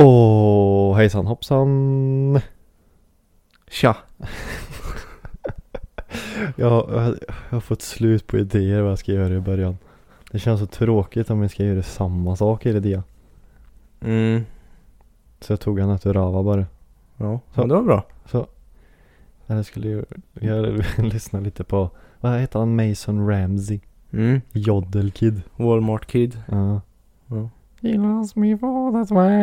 Åh, hejsan hoppsan. Tja. Jag, jag, jag har fått slut på idéer vad jag ska göra i början. Det känns så tråkigt om jag ska göra samma sak hela tiden. Mm. Så jag tog en Naturava bara. Ja, så det var bra. Så. Eller skulle jag, jag lyssna lite på, vad heter han, Mason Ramsey? Mm. Joddel Kid. Walmart Kid. Ja. He loves me for that way.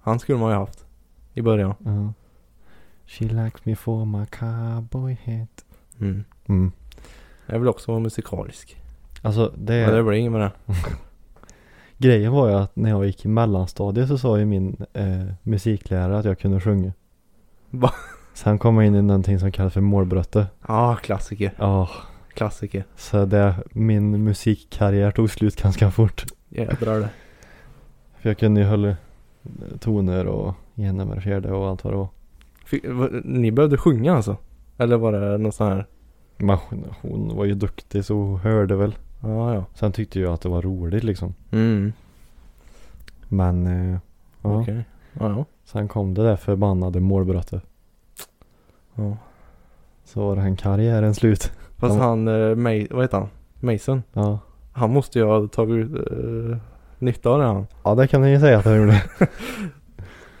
Han skulle man ju haft. I början. Ja. She likes me for my cowboy hat. Mm. Mm. Jag vill också vara musikalisk. Alltså det Men det blir inget med det. grejen var ju att när jag gick i mellanstadiet så sa ju min eh, musiklärare att jag kunde sjunga. Va? Sen kom jag in i någonting som kallas för målbrötte. Ja, klassiker. Ja, Klassiker. så det, min musikkarriär tog slut ganska fort. Jädrar det. För jag kunde ju hålla toner och fjärde och allt vad det var. Fick, ni behövde sjunga alltså? Eller var det något sånt här? Men hon, hon var ju duktig så hon hörde väl. Ja, ja. Sen tyckte jag att det var roligt liksom. Mm. Men eh, ja. Okej. Ja, ja. sen kom det där förbannade målbrottet. ja. Så var den karriären slut. Fast Ja. han, eh, May, vad heter han? Mason. Ja. Han måste ju ha tagit uh, nytta av det han. Ja det kan ni ju säga att jag gjorde.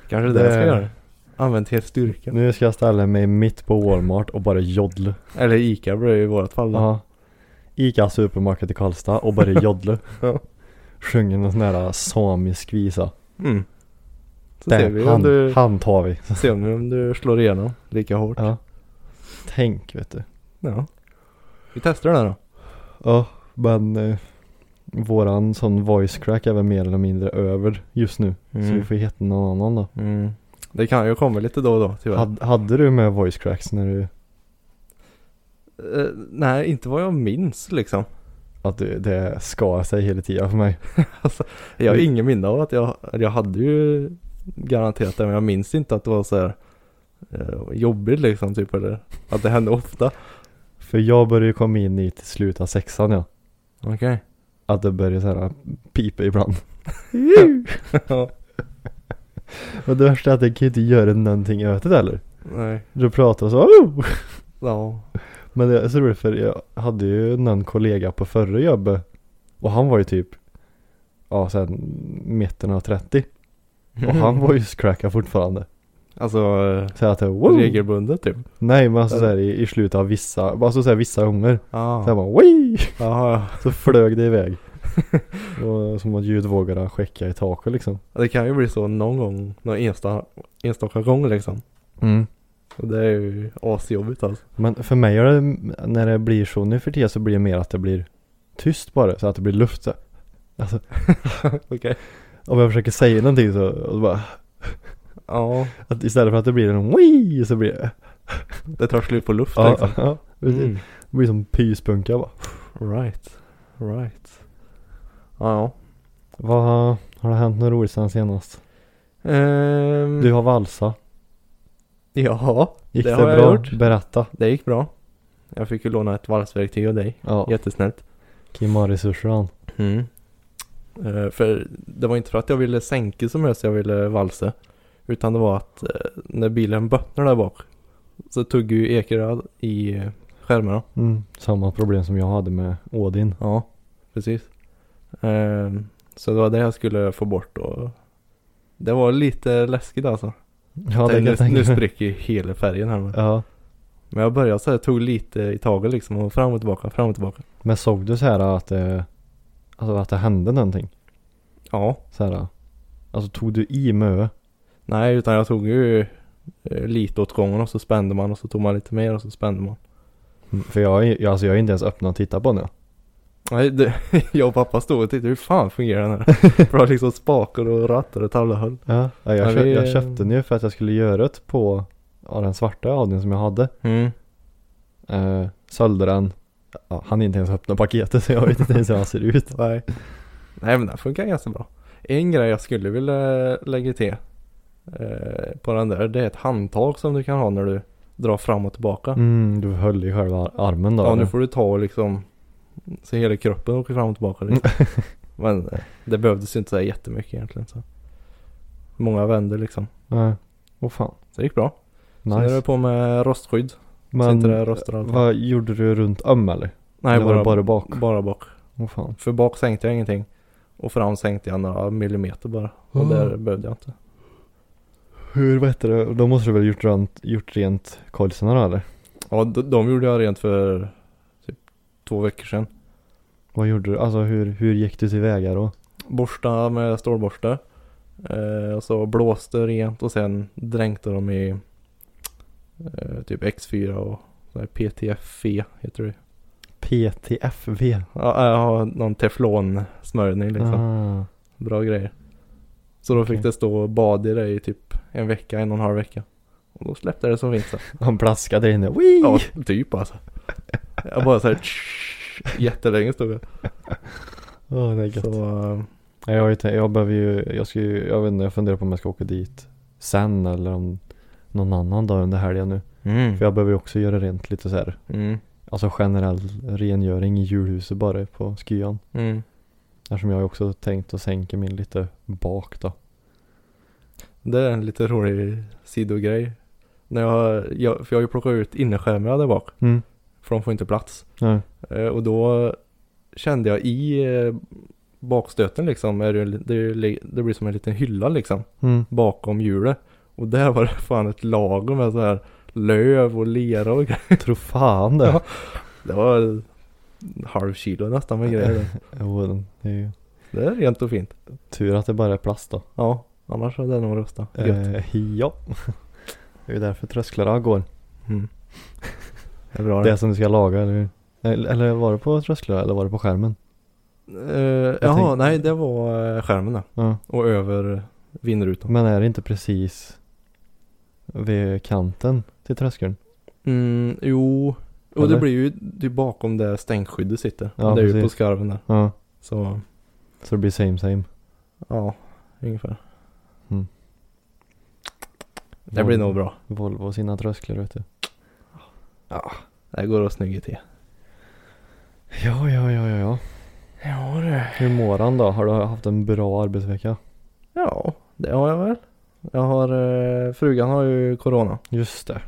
Kanske det, Det- jag ska göra. Använt helt styrka. nu ska jag ställa mig mitt på Walmart och bara joddla. Eller Ica blir det i vårt fall då. Ja. Ica Supermarket i Karlstad och bara joddla. Ja. Sjunger någon sån här samisk visa. Mm. Så ser Där, vi han, du, han tar vi. ser vi om du slår igenom lika hårt. Ja. Tänk vet du. Ja. Vi testar det då. Ja, men eh, våran sån voice crack är väl mer eller mindre över just nu. Så Mm. vi får hitta någon annan då. Mm. Det kan ju komma lite då och då tyvärr. Had, hade du med voice cracks när du, Eh, nej, inte vad jag minns liksom. att du, det skar sig hela tiden för mig? Jag har Mm. ingen minne av att jag, jag hade ju garanterat det men jag minns inte att det var så här eh, jobbigt liksom typ eller att det hände ofta. För jag började komma in i till slut av sexan ja. Okej. Att det började så här pipa ibland. Ja. Men det värsta är att jag kan ju inte göra någonting åt det eller? Nej. Du pratar så oh! Ja. Men det är så roligt för jag hade ju någon kollega på förra jobbet. Och han var ju typ, ja sen mitten av 30. Och han var ju crackad fortfarande. Alltså Så att wow. regelbundet typ. Nej men alltså såhär i, i slutet av vissa, alltså såhär vissa gånger. Ja. Så jag bara Wii! Ja. Så flög det iväg. och som att ljudvågorna skäcka i taket liksom. Det kan ju bli så någon gång, någon enstaka, enstaka gång liksom. Mm. Och det är ju asjobbigt alltså. Men för mig är det, när det blir så nu för tiden så blir det mer att det blir tyst bara. Så att det blir luft så. Alltså Okej. om jag försöker säga någonting så, och så bara, Ja. att istället för att det blir en Wii så blir det Det tar slut på luft Ja, liksom. ja precis. Mm. Det blir som pyspunka bara. Right. Right. Ja. Vad har, det hänt något roligt sen senast? Ehm, Du har valsa. Ja, Gick det det, har jag bra? gjort. Berätta. det gick bra. Jag fick ju låna ett valsverktyg av dig. Ja. Jättesnällt. Kim har resurser han. Mm. Eh, för det var inte för att jag ville sänka som helst jag ville valsa. Utan det var att eh, när bilen bottnade där bak. Så tog ju Ekeröd i eh, skärmarna. Mm. Samma problem som jag hade med Odin. Ja, precis. Ehm, så det var det jag skulle få bort och det var lite läskigt alltså. Ja det nu, jag nu spricker ju hela färgen här. Men, Ja. men jag började så här, tog lite i taget liksom och fram och tillbaka, fram och tillbaka. Men såg du så här att det, alltså att det hände någonting? Ja, Så här, alltså tog du i mö? Nej utan jag tog ju eh, lite åt gången och så spände man och så tog man lite mer och så spände man. Mm, För jag, är- jag, alltså jag har inte ens öppnat och tittat på den. Nej, det, jag och pappa stod och tittade hur fan fungerar den här? För det liksom spakar och rattar och tavlahöll. Ja, ja jag, Ja, köp, vi- jag köpte den ju för att jag skulle göra det på ja, den svarta Audin som jag hade. Mm. Eh, sålde den. Ja, han inte ens öppna paketet så jag vet inte ens hur han ser ut. Nej. Nej men den funkar ganska bra. En grej jag skulle vilja lägga till eh, på den där, det är ett handtag som du kan ha när du drar fram och tillbaka. Mm, du höll i själva armen då Ja, eller? nu får du ta och liksom så hela kroppen åker fram och tillbaka liksom. Men eh, det behövdes ju inte så jättemycket egentligen så. Många vänder liksom. Nej. Åh fan. Så det gick bra. Sen är Nice. på med rostskydd. Men inte det rostar vad gjorde du runt öm eller? Nej, eller bara, bara bak? bara bak. Åh fan. För bak sänkte jag ingenting. Och fram sänkte jag några millimeter bara. Och Ah. där behövde jag inte. Hur, vad heter det? Då måste du väl gjort rent, gjort rent kolsarna då eller? Ja, de, de gjorde jag rent för typ två veckor sedan. Vad gjorde du? Alltså hur, hur gick du tillväga då? Borsta med stålborste. Eh, och så blåste rent och sen dränkte de i eh, typ X4 och PTFE heter det. PTFV. Ja, jag har någon teflonsmörjning liksom. Ah. Bra grejer. Så då fick Okej. det stå bad i det i typ en vecka, en och en halv vecka. Och då släppte det så fint så. Han plaskade där inne. Wee! Ja, typ alltså. Jag bara såhär jättelänge stod jag. Åh, det är gött. Så eh, Ja, Jag, tänkt- jag behöver ju, jag ska ju, jag vet inte, jag funderar på om jag ska åka dit sen eller om någon annan dag under helgen nu. mm. För jag behöver ju också göra rent lite så här. Mm. Alltså generell rengöring i julhuset bara på skyan. Mm. Eftersom jag också tänkt att sänka min lite bak då. Det är en lite rolig sidogrej. När jag, jag, för jag har ju plockat ut innerskärmarna där bak. Mm. För de får inte plats. Ja. Eh, och då kände jag i eh, bakstöten liksom. Är det, det, det blir som en liten hylla liksom. Mm. Bakom hjulet. Och där var det fan ett lager med så här löv och lera och grejer. Tro fan det. Ja. Det var halv kilo nästan med grejer. Jo, det är ju Det är rent och fint. tur att det bara är plast då. Ja, annars hade det nog röstat. Gött. Eh, ja. Det är ju därför trösklarna går. Mm. Det är bra Det som du ska laga eller hur? Eller var det på trösklarna eller var det på skärmen? Uh, jaha, nej det var eh, skärmen där. Ja. Och över vindrutan. Men är det inte precis vid kanten till tröskeln? Mm, jo. Och Eller? det blir ju typ bakom där stänkskyddet sitter. Ja, det är ju precis. på skarven där. Ja. Så Så det blir same same. ja, ungefär. Mm. Det blir nog bra. Volvo sina trösklar vet du. Det går att snygga till. Ja, ja, ja, ja, ja. Ja det. Hur mår han då? Har du haft en bra arbetsvecka? Ja, det har jag väl. Jag har, eh, frugan har ju corona. Just det.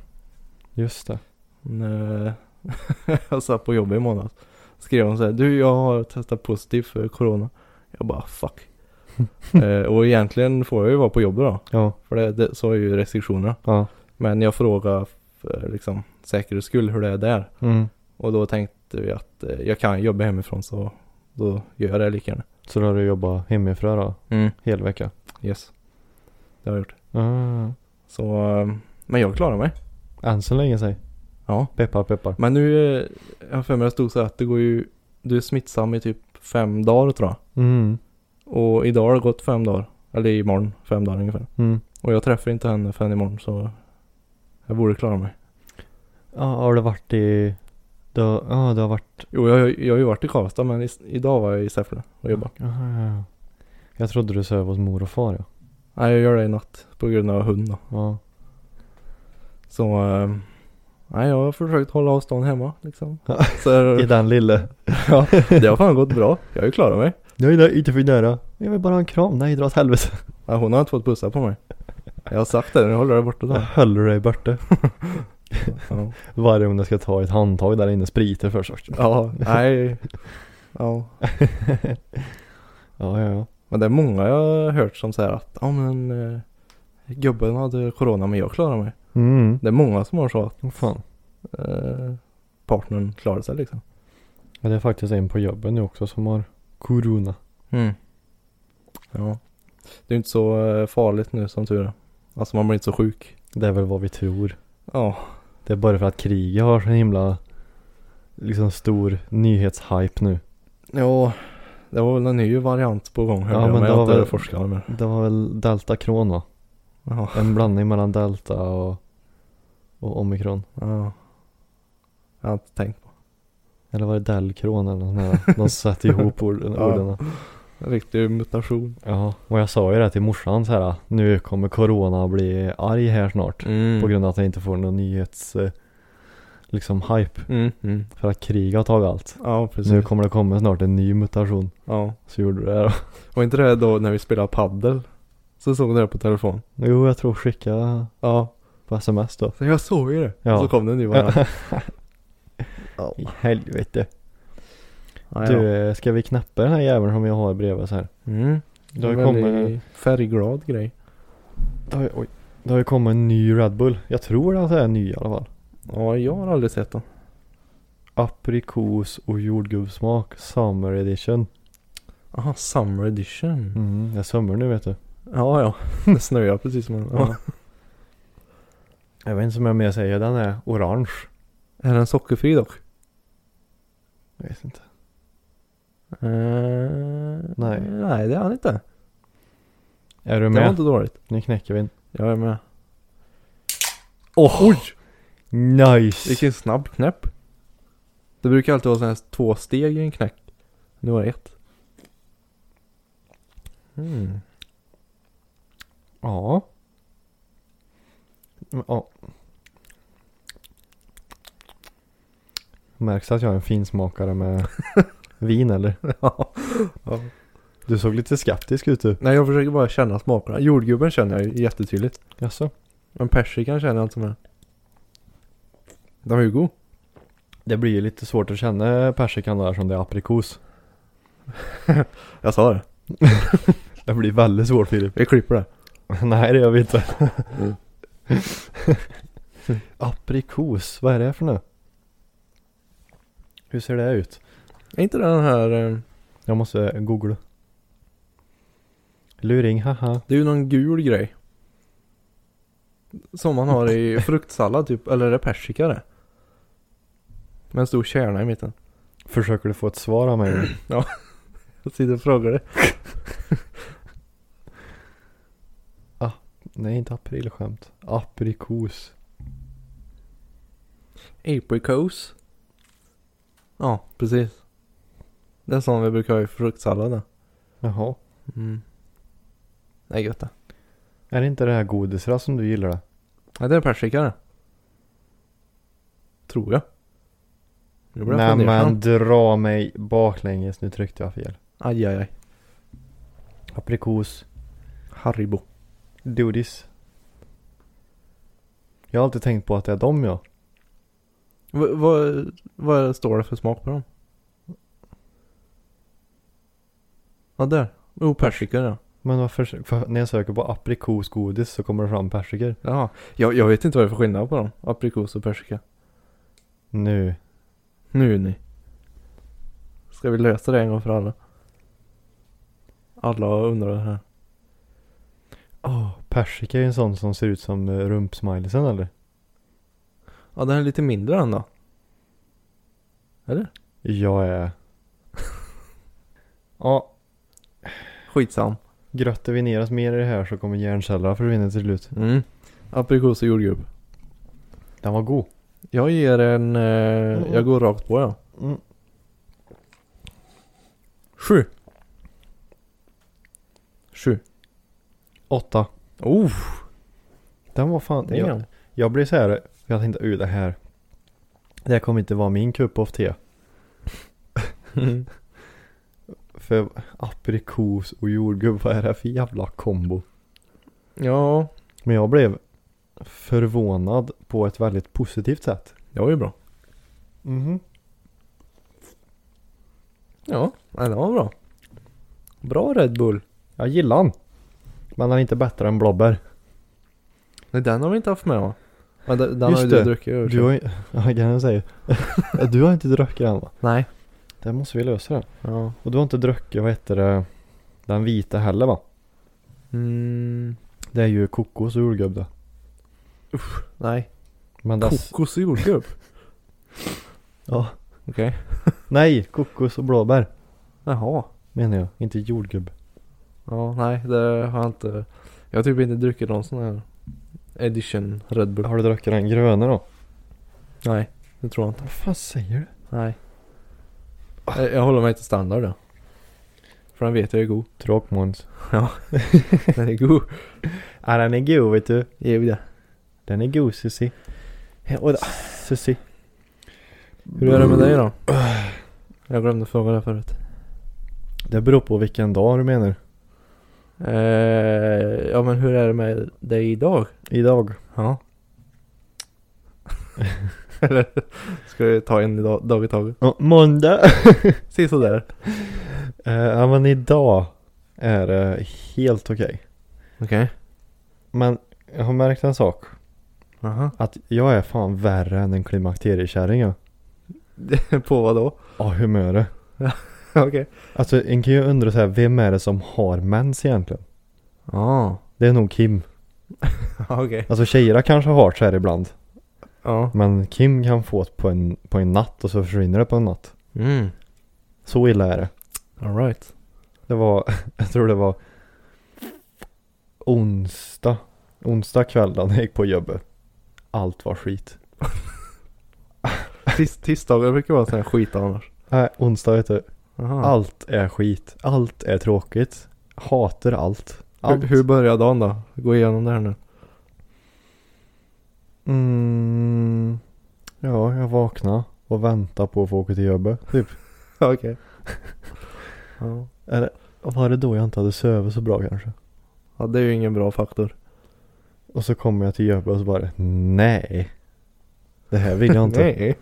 Just det. Eh, jag satt på jobbet i månads. Skrev hon så här, du jag har testat positivt för corona. Jag bara fuck. eh, och egentligen får jag ju vara på jobbet då. Ja, För det, det, så är ju restriktionerna. ja. Men jag frågade för liksom säkerhets skull hur det är där. Mm. Och då tänkte vi att eh, jag kan jobba hemifrån så då gör jag det lika gärna. Så då har du jobbat hemifrån då? Mm. Hel vecka? Yes. Det har jag gjort. Ah. Så, eh, men jag klarar mig. Än så länge säg. Ja. Peppar peppar. Men nu, eh, jag har för mig det stod så här att det går ju, du är smittsam i typ fem dagar tror jag. Mm. Och idag har det gått fem dagar. Eller imorgon, fem dagar ungefär. Mm. Och jag träffar inte henne förrän imorgon så jag borde klara mig. Ja, har du varit i... Du, har- ja, du har varit... Jo, jag, jag har ju varit i Karlstad men i, idag var jag i Säffle och jobbade. Aha, ja. Jag trodde du söv hos mor och far ja. Nej, jag gör det i natt på grund av hund då. Ja. Så, eh, nej jag har försökt hålla avstånd hemma liksom. I den lille. ja, det har fan gått bra. Jag har ju klarat mig. Nej, nej, inte för nära. Jag vill bara ha en kram. Nej, dra åt helvete. Ja, hon har inte fått pussa på mig. Jag har sagt det, nu håller jag borta Jag då. höll dig borta. Ja, Varje gång jag ska ta ett handtag där inne spriter först. ja nej. Ja. Ja, ja, ja. Men det är många jag har hört som säger att ja men eh, gubben hade corona men jag klarar mig. Mm. Det är många som har så att Vad fan. eh, partnern klarar sig liksom. Ja, det är faktiskt en på jobbet nu också som har corona. Mm. Ja. Det är inte så eh, farligt nu som tur är. Alltså man blir inte så sjuk. Det är väl vad vi tror. Ja. Det är bara för att kriget har så himla liksom stor nyhetshype nu. Ja, det var väl en ny variant på gång Ja, men det var väl-. Det var väl Delta Kron va? Ja, En blandning mellan Delta och, och Omikron. ja. Jag har inte tänkt på. Eller var det Delkron eller något sånt. De satte ihop orden. Ja. En riktig mutation. Ja, och jag sa ju det till morsan så här. Nu kommer corona bli arg här snart. Mm. På grund av att jag inte får någon nyhets eh, liksom hype. Mm. Mm. För att krig har tagit allt. Ja, precis. Nu kommer det komma snart en ny mutation. Ja. Så gjorde det då. Var inte det då när vi spelade paddel? Så såg det på telefon. Jo, jag tror skicka Ja. på sms då. Så jag såg ju det. Ja. Så kom det en ny variant. ja. I helvete. Ja, Du, ja. eh, ska vi knäppa den här jäveln som jag har bredvid så här? Mm. Det har ju En kommit, väldigt färgglad grej. det har, ju- oj, det har ju kommit en ny Red Bull. Jag tror att det är ny i alla fall. Ja, jag har aldrig sett den. Aprikos och jordgubbssmak Summer edition. Aha, Summer Edition. Mm, det är sommar nu vet du. Ja, ja. Det snöar precis som en... Ja. Jag vet inte om jag mer säger, den är orange. Är den sockerfri dock? Jag vet inte. Eh, Nej. Nej, det är han inte. Är du Det var med? inte dåligt. Nu knäcker vi en. Jag är med. Oj! Nice! Vilken snabb knäpp. Det brukar alltid vara sådana här två steg i en knäck. Nu var det ett. Mm. Ja. Ja. Märks att jag är en finsmakare med vin eller? ja. Du såg lite skeptisk ut du. Nej, jag försöker bara känna smakerna. Jordgubben känner jag ju jättetydligt. Jaså? Men persikan känner jag inte med. Den var ju god. Det blir ju lite svårt att känna persikan där som det är aprikos. Jag sa det. Det blir väldigt svårt Filip. Vi klipper det. Nej det gör vi inte. Mm. aprikos, vad är det för nu? Hur ser det ut? Är inte den här... eh, Jag måste googla. Luring, haha. Det är ju någon gul grej. Som man har i fruktsallad typ. Eller är det persika det? Med en stor kärna i mitten. Försöker du få ett svar av mig? nu? Jag sitter och frågar det. Nej inte aprilskämt. Aprikos. Apricos. Ja, precis. Det är sån vi brukar ha i fruktsalladen. Jaha. Mm. Det är gött det. Är det inte det här godisra som du gillar det? Nej, det är persika det. Tror jag. Nu blir jag Nej men dra mig baklänges, nu tryckte jag fel. Aj, aj, aj. Aprikos. Haribo. Dodis. Jag har alltid tänkt på att det är dem ja. V- vad, vad står det för smak på dem? Ja, där. Oh, persika ja. Men varför, för när jag söker på aprikosgodis så kommer det fram persikor. Jaha. Jag, jag vet inte vad det är för skillnad på dem. Aprikos och persika. Nu. Nu ni. Ska vi lösa det en gång för alla? Alla undrar det här. Åh, persika är ju en sån som ser ut som eh, rumpsmileysen eller? Ja, den är lite mindre än då. Eller? Jag är... ja, Skitsam. grötter vi ner oss mer i det här så kommer hjärncellerna försvinna till slut. Mm. Aprikos och jordgubb. Den var god. Jag ger en... Eh, jag går rakt på ja. Mm. Sju. Sju. Åtta. Oh! Den var fan... Jag, jag. blir så här. Jag tänkte, uh det här. Det här kommer inte vara min cup of te. För aprikos och jordgubb, vad är det för jävla kombo? ja, Men jag blev förvånad på ett väldigt positivt sätt. det var ju bra. Mhm. Ja, det var bra. Bra Red Bull. Jag gillar den. Men den är inte bättre än blåbär. Nej, den har vi inte haft med va? Men den, den har ju du druckit. och Du har ju, ja, kan jag säga. du har inte druckit den va? Nej. Det måste vi lösa det. Ja. Och du har inte druckit, vad heter det, den vita heller va? Mm, Det är ju kokos och jordgubb det. nej. Men Kokos och jordgubb. ja. Okej. Nej, kokos och blåbär. Jaha. menar jag, inte jordgubb. Ja, nej det har jag inte. Jag har typ inte druckit någon sån här edition Red Bull. Har du druckit den gröna då? Nej, det tror jag inte. Vad fan säger du? Nej. Jag, jag håller mig till standard då. För den vet jag är god. Tråkmåns. Den är god. Ja den är god vet du. Jo det. Den är god Susie. Susie. Hur är det med dig då? Jag glömde fråga det förut. Det beror på vilken dag du menar. Eh, ja men hur är det med dig idag? Idag. Ja. Eller ska vi ta en dag, dag i taget? Ja, måndag. Se sådär. Eh, ja men idag är det helt okej. Okej. Men jag har märkt en sak. Jaha. Att jag är fan värre än en klimakteriekärring jag. På vad då? Ja, humöret. Okej. Alltså en kan ju undra så här, vem är det som har mens egentligen? Ja. Det är nog Kim. Okej. Alltså tjejerna kanske har så här ibland. Ja. Men Kim kan få det på en, på en natt och så försvinner det på en natt. Mm. Så illa är det. Alright. Det var, jag tror det var onsdag. Onsdag kväll när jag gick på jobbet. Allt var skit. Tis, tisdagar brukar vara sån här skit annars. Nej, onsdag vet du. Aha. Allt är skit. Allt är tråkigt. Hatar allt. Allt. Hur, hur börjar dagen då? Gå igenom det här nu. Mm, ja, jag vaknade och väntade på att få åka till jobbet. Typ. Okej. ja. Eller var det då jag inte hade sövit så bra kanske? ja, det är ju ingen bra faktor. Och så kommer jag till jobbet och så bara nej. Det här vill jag inte. Nej.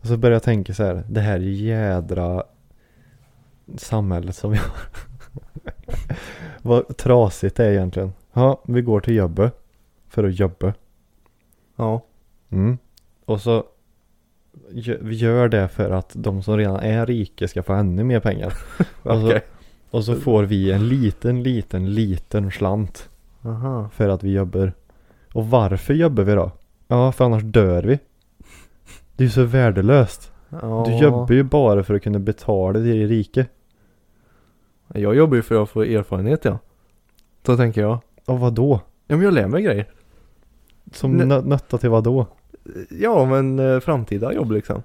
Och så började jag tänka så här. Det här jädra samhället som vi har. Vad trasigt det är egentligen. Ja, vi går till jobbet. För att jobba. Ja. Mm. Och så vi gör det för att de som redan är rika ska få ännu mer pengar. Och så, och så får vi en liten, liten, liten slant Aha. för att vi jobbar. Och varför jobbar vi då? Ja, för annars dör vi. Det är ju så värdelöst. Ja. Du jobbar ju bara för att kunna betala till de rika. Jag jobbar ju för att få erfarenhet ja. Så tänker jag. Och vad då? Ja men jag lär mig grejer. Som nö- nötta till vad då? Ja men eh, framtida jobb liksom.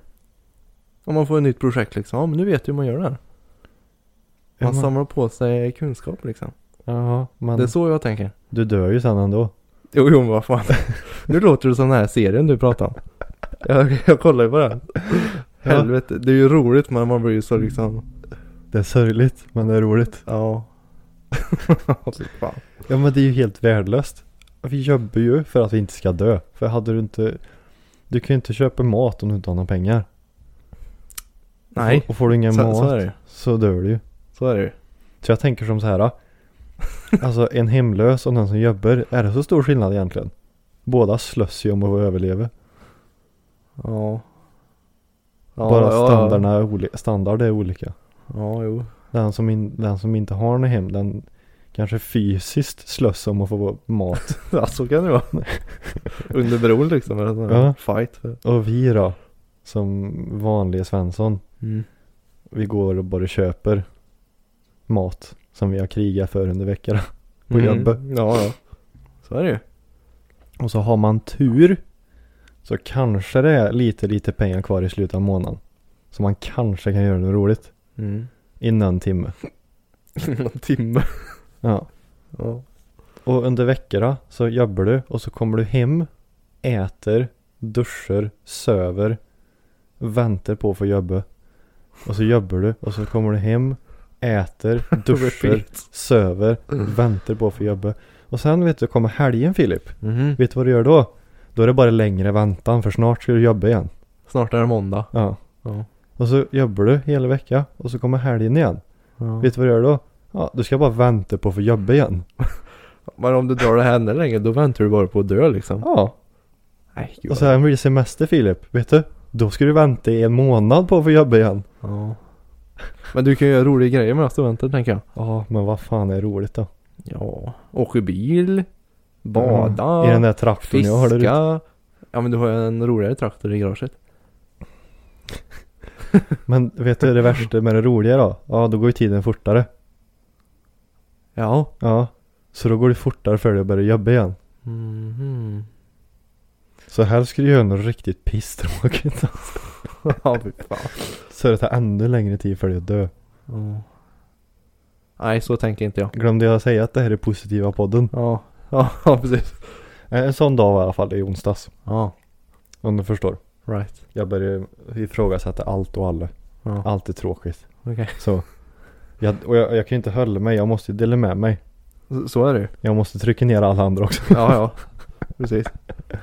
Om man får ett nytt projekt liksom. Ja men nu vet du hur man gör det här. Man Ja, samlar på sig kunskap liksom. Jaha, men Det är så jag tänker. du dör ju sen ändå. Jo, jo men vad fan. nu låter du som den här serien du pratar om. Jag, jag kollar ju på den. Helvete. Det är ju roligt men man blir ju så liksom. Det är sörjligt, men det är roligt. Ja. Fy fan. Ja men det är ju helt värdelöst. Vi jobbar ju för att vi inte ska dö. För hade du inte Du kan ju inte köpa mat om du inte har några pengar. Nej. Och får du ingen Så, mat så är det så dör du ju. Så är det ju. Så jag tänker som så här. Alltså en hemlös och någon som jobbar. Är det så stor skillnad egentligen? Båda slåss ju om att överleva. Ja. Ja Bara ja, standarderna är olika. Standard är olika. Ja, jo. Den som, in, den som inte har något hem den kanske fysiskt slåss om att få mat. Ja, så kan det vara. Under bron liksom. Eller Ja. Fight. För. Och vi då. Som vanliga Svensson. Mm. Vi går och bara köper mat. Som vi har krigat för under veckorna. På jobbet. Mm. Ja, ja. Så är det ju. Och så har man tur. Så kanske det är lite, lite pengar kvar i slutet av månaden. Så man kanske kan göra något roligt. Mm. Innan en timme. Någon timme. Ja. Ja. Och under veckorna så jobbar du och så kommer du hem, äter, duschar, söver, väntar på att få jobba. Och så jobbar du och så kommer du hem, äter, duschar, söver, väntar på att få jobba. Och sen vet du, kommer helgen Filip. Mhm. Vet du vad du gör då? Då är det bara längre väntan för snart ska du jobba igen. Snart är det måndag. Ja. Ja. Och så jobbar du hela veckan och så kommer helgen igen. ja. Vet du vad du gör då? Ja, du ska bara vänta på att få jobba igen. Men om du drar det här ännu längre då väntar du bara på att dö liksom. Ja. Nej, gud Och sen blir det semester Filip, vet du? Då ska du vänta i en månad på att få jobba igen. Ja. Men du kan ju göra roliga grejer med studenter tänker jag. Ja, men vad fan är roligt då? Ja. Åka bil. Bada. Ja, I den där traktorn jag har där ute. Fiska. Ja men du har ju en roligare traktor i garaget. Men vet du det värsta med det roliga då? Ja, då går ju tiden fortare. Ja. Ja. Så då går det fortare för dig att börja jobba igen. Mhm. Så helst skulle du göra något riktigt pisstråkigt. ja, fy fan. Så det tar ännu längre tid för dig att dö. Ja. Nej, så tänker inte jag. Glömde jag säga att det här är positiva podden? Ja, ja, precis. Eh, En sån dag var i alla fall i onsdags. Ja, Om du förstår. right. Jag började ifrågasätta allt och alla. Ja, Allt är tråkigt. okej. Så. Jag, och jag, jag kan ju inte hålla mig. Jag måste ju dela med mig. Så- Så är det ju. Jag måste trycka ner alla andra också. Ja, ja. Precis.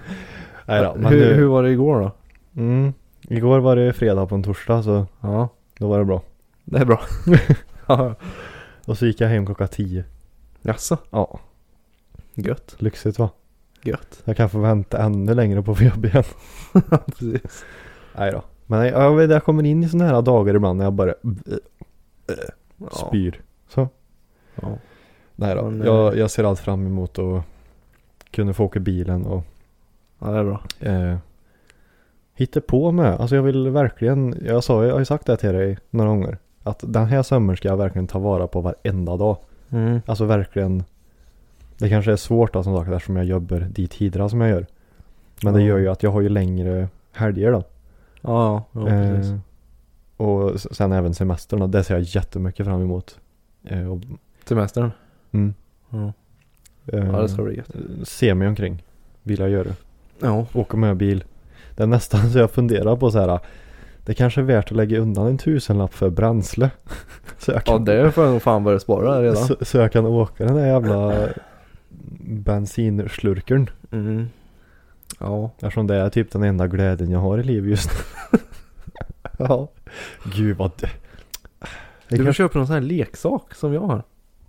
Nej då, men hur, nu, hur var det igår då? Mm, igår var det fredag på en torsdag så Ja, då var det bra. det är bra. ja, Och så gick jag hem klockan tio. jaså? Ja, Gött. lyxigt va? Gött. Jag kan få vänta ännu längre på att få jobb igen. precis. Nej då. Men jag, jag, jag kommer in i sådana här dagar ibland när jag bara Ja. spyr. Så. Ja. Nej då. Men, jag, eh, jag ser allt fram emot att kunna få åka bilen och ja, det är bra. eh, hitta på med. Alltså jag vill verkligen, jag, sa, jag har ju sagt det till dig några gånger. Att den här sommaren ska jag verkligen ta vara på varenda dag. Mm. Alltså verkligen. Det kanske är svårt då som sagt eftersom jag jobbar de tiderna som jag gör. Men det Ja. gör ju att jag har ju längre helger då. Ja, ja, ja precis. Eh, och sen även semestern då. Det ser jag jättemycket fram emot. Eh, och, Semestern. mm, Ja. eh, ja, det ska bli gött. Se mig omkring. Vill jag göra. Ja. Åka med bil. Det är nästan så jag funderar på så här. Det kanske är värt att lägga undan en tusenlapp för bränsle. så, jag Ja, kan, det får jag nog fan börja spara redan. så, så jag kan åka den där jävla bensinslurkern. Mm. Ja. Eftersom det är typ den enda glädjen jag har i livet just nu. ja. Gud vad det... Du kanske... köpa någon sån här leksak som jag har.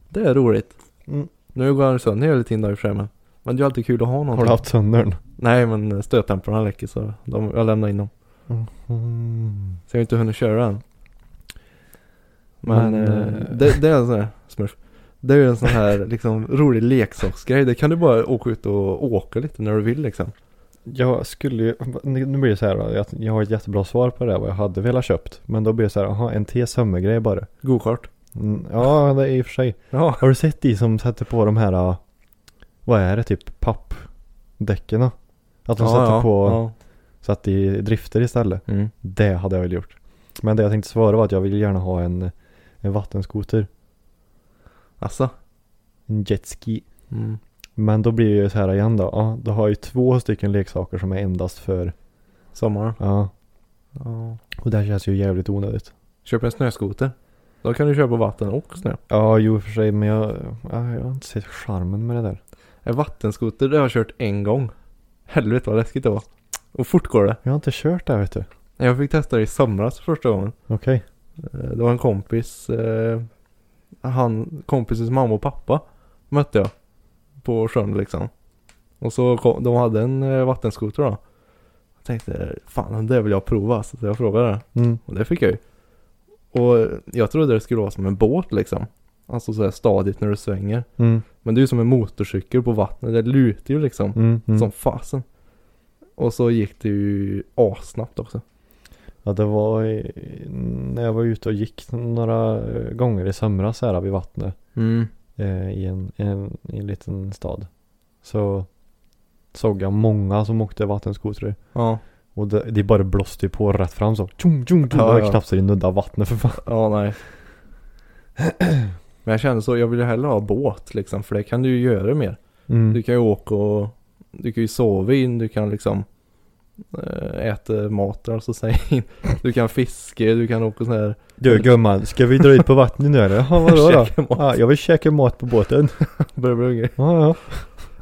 Det är roligt. mm. Nu går han sönder hela tiden där i och för sig men. Men det är alltid kul att ha någonting. Har du haft sönder den? Nej men stötdämparna läcker så de, jag lämnar in dem. Mm. Så jag har inte hunnit köra än. Men, Men, eh, eh, det, det är en sån här smurf. Det är ju en sån här liksom rolig leksaksgrej. Det kan du bara åka ut och åka lite när du vill liksom. Jag skulle ju, nu blir det så här då, jag, jag har ett jättebra svar på det här, vad jag hade velat köpt. Men då blir det så här, aha, en T-sömmergrej bara. Go-kart. Mm, ja, det är i och för sig. Ja. Har du sett de som sätter på de här, äh, vad är det, typ pappdäcken? då? Att de sätter på Ja. så att de drifter istället. Mm. Det hade jag väl gjort. Men det jag tänkte svara var att jag vill gärna ha en, en vattenskoter. Asså? En jetski. Mm. Men då blir det ju så här igen då. Ja, då har jag ju två stycken leksaker som är endast för, Sommar. ja. Ja. Och det här känns ju jävligt onödigt. Köp en snöskoter. Då kan du köra på vatten och snö. Ja, jo för sig, men jag, ja, jag har inte sett charmen med det där. En vattenskoter, det har jag kört en gång. Helvete vad läskigt det var. Och fort går det. Jag har inte kört det vet du. Jag fick testa det i somras första gången. Okej. Eh, Det var en kompis, eh, han, kompisens mamma och pappa mötte jag på sjön liksom. Och så kom, de hade en eh, vattenskoter då. Jag tänkte, fan det vill jag prova. Så jag frågade Mm. och det fick jag ju. Och jag trodde det skulle vara som en båt liksom. Alltså så här stadigt när du svänger. Mm. Men det är ju som en motorcykel på vattnet, det lutar ju liksom. Mm. Mm. Som fasen. Och så gick det ju assnabbt också. Ja, det var när jag var ute och gick några gånger i somras här vid vattnet. Mm. Eh, i, en, en, I en liten stad. Så såg jag många som åkte vattenskotrar. Ja. Och det, de bara blåste ju på rätt fram så. Tjong, tjong, tjong. Ja, det var ja. knappt så de nuddade vattnet för fan. Ja, nej. Men jag kände så, jag vill ju hellre ha båt liksom. För det kan du ju göra mer. Mm. Du kan ju åka och du kan ju sova in, du kan liksom eh, äta mat alltså säg in. Du kan fiska, du kan åka sån här Du gumman, ska vi dra ut på vattnet nu eller? Ja vadå då? Ja, jag vill käka mat på båten. börja bli hungrig. Ja ja.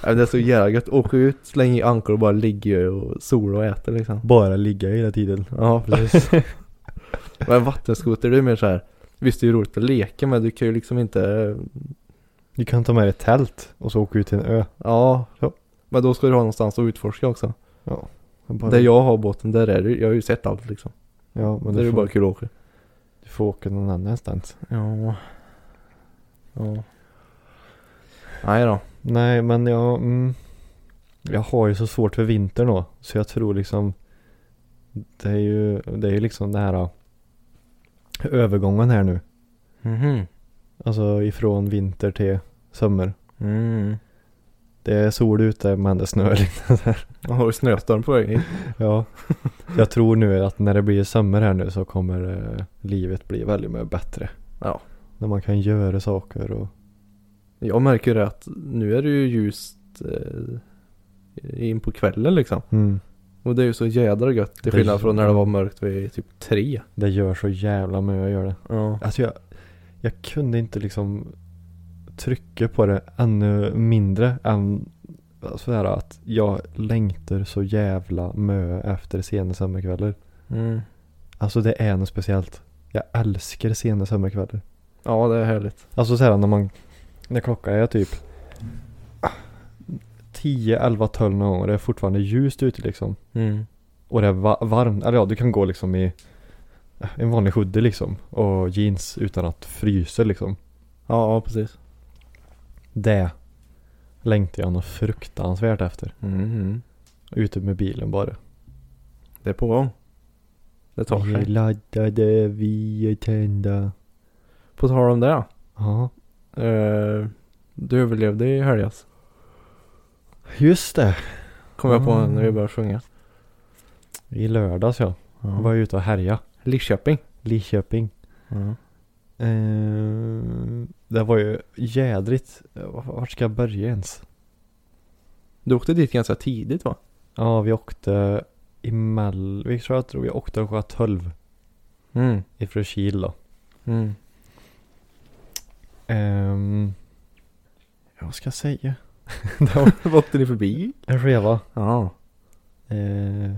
Ja, Det är så jävla gött. Åka ut, slänga i ankor och bara ligga och sola och äta liksom. Bara ligga hela tiden. Ja, precis. Men vattenskoter det är mer så här. Visst det är ju roligt att leka men du kan ju liksom inte Du kan ta med dig ett tält och så åka ut till en ö. Ja, Ja. men då ska du ha någonstans att utforska också. Bara, Där jag har båten, där är det Jag har ju sett allt liksom. Ja men det är ju får, bara kul att åka. du får åka någon annanstans. Ja. Ja. Nej då. Nej men jag, mm, jag har ju så svårt för vintern då. Så jag tror liksom Det är ju, det är ju liksom det här övergången här nu. Mhm. Alltså ifrån vinter till sommar. Mm. Det är sol ute men det snöar lite. Jag har ju snöstorm på väg hit. Ja. Jag tror nu att när det blir sommar här nu så kommer eh, livet bli väldigt mycket bättre. Ja. När man kan göra saker och Jag märker ju det att nu är det ju ljust eh, in på kvällen liksom. mm, Och det är ju så jädra gött till Det- skillnad från när det var mörkt vid typ tre. det gör så jävla mycket att göra det. Ja. Alltså jag, jag kunde inte liksom trycka på det ännu mindre än sådär att jag längtar så jävla mö efter sena sommarkvällar. Mm. Alltså det är något speciellt. Jag älskar sena sommarkvällar. Ja det är härligt. Alltså såhär när man, när klockan är typ 10, 11, 12 någon gång och det är fortfarande ljust ute liksom. Mm. Och det är va- varmt, eller ja du kan gå liksom i en vanlig hoodie liksom och jeans utan att frysa liksom. Ja, ja precis. Det längtar jag något fruktansvärt efter. Mm. Ute med bilen bara. Det är på gång. Det tar Vi sig. laddade, vi är tända. På tal om det. Ja, Eh, du överlevde i helgas. just det. Kom jag på Mm. när vi började sjunga. I lördags ja. Ja. Var jag ute och härja. Lidköping. Lidköping. Ja. Eh, det var ju jädrigt. Vart ska jag börja ens? Du åkte dit ganska tidigt va? Ja, vi åkte emellan, vi tror jag tror vi åkte klockan 12 Mm. ifrån Kil då. Mm. Ja, vad ska jag säga? var åkte ni förbi? en skeva. Ja. Eh,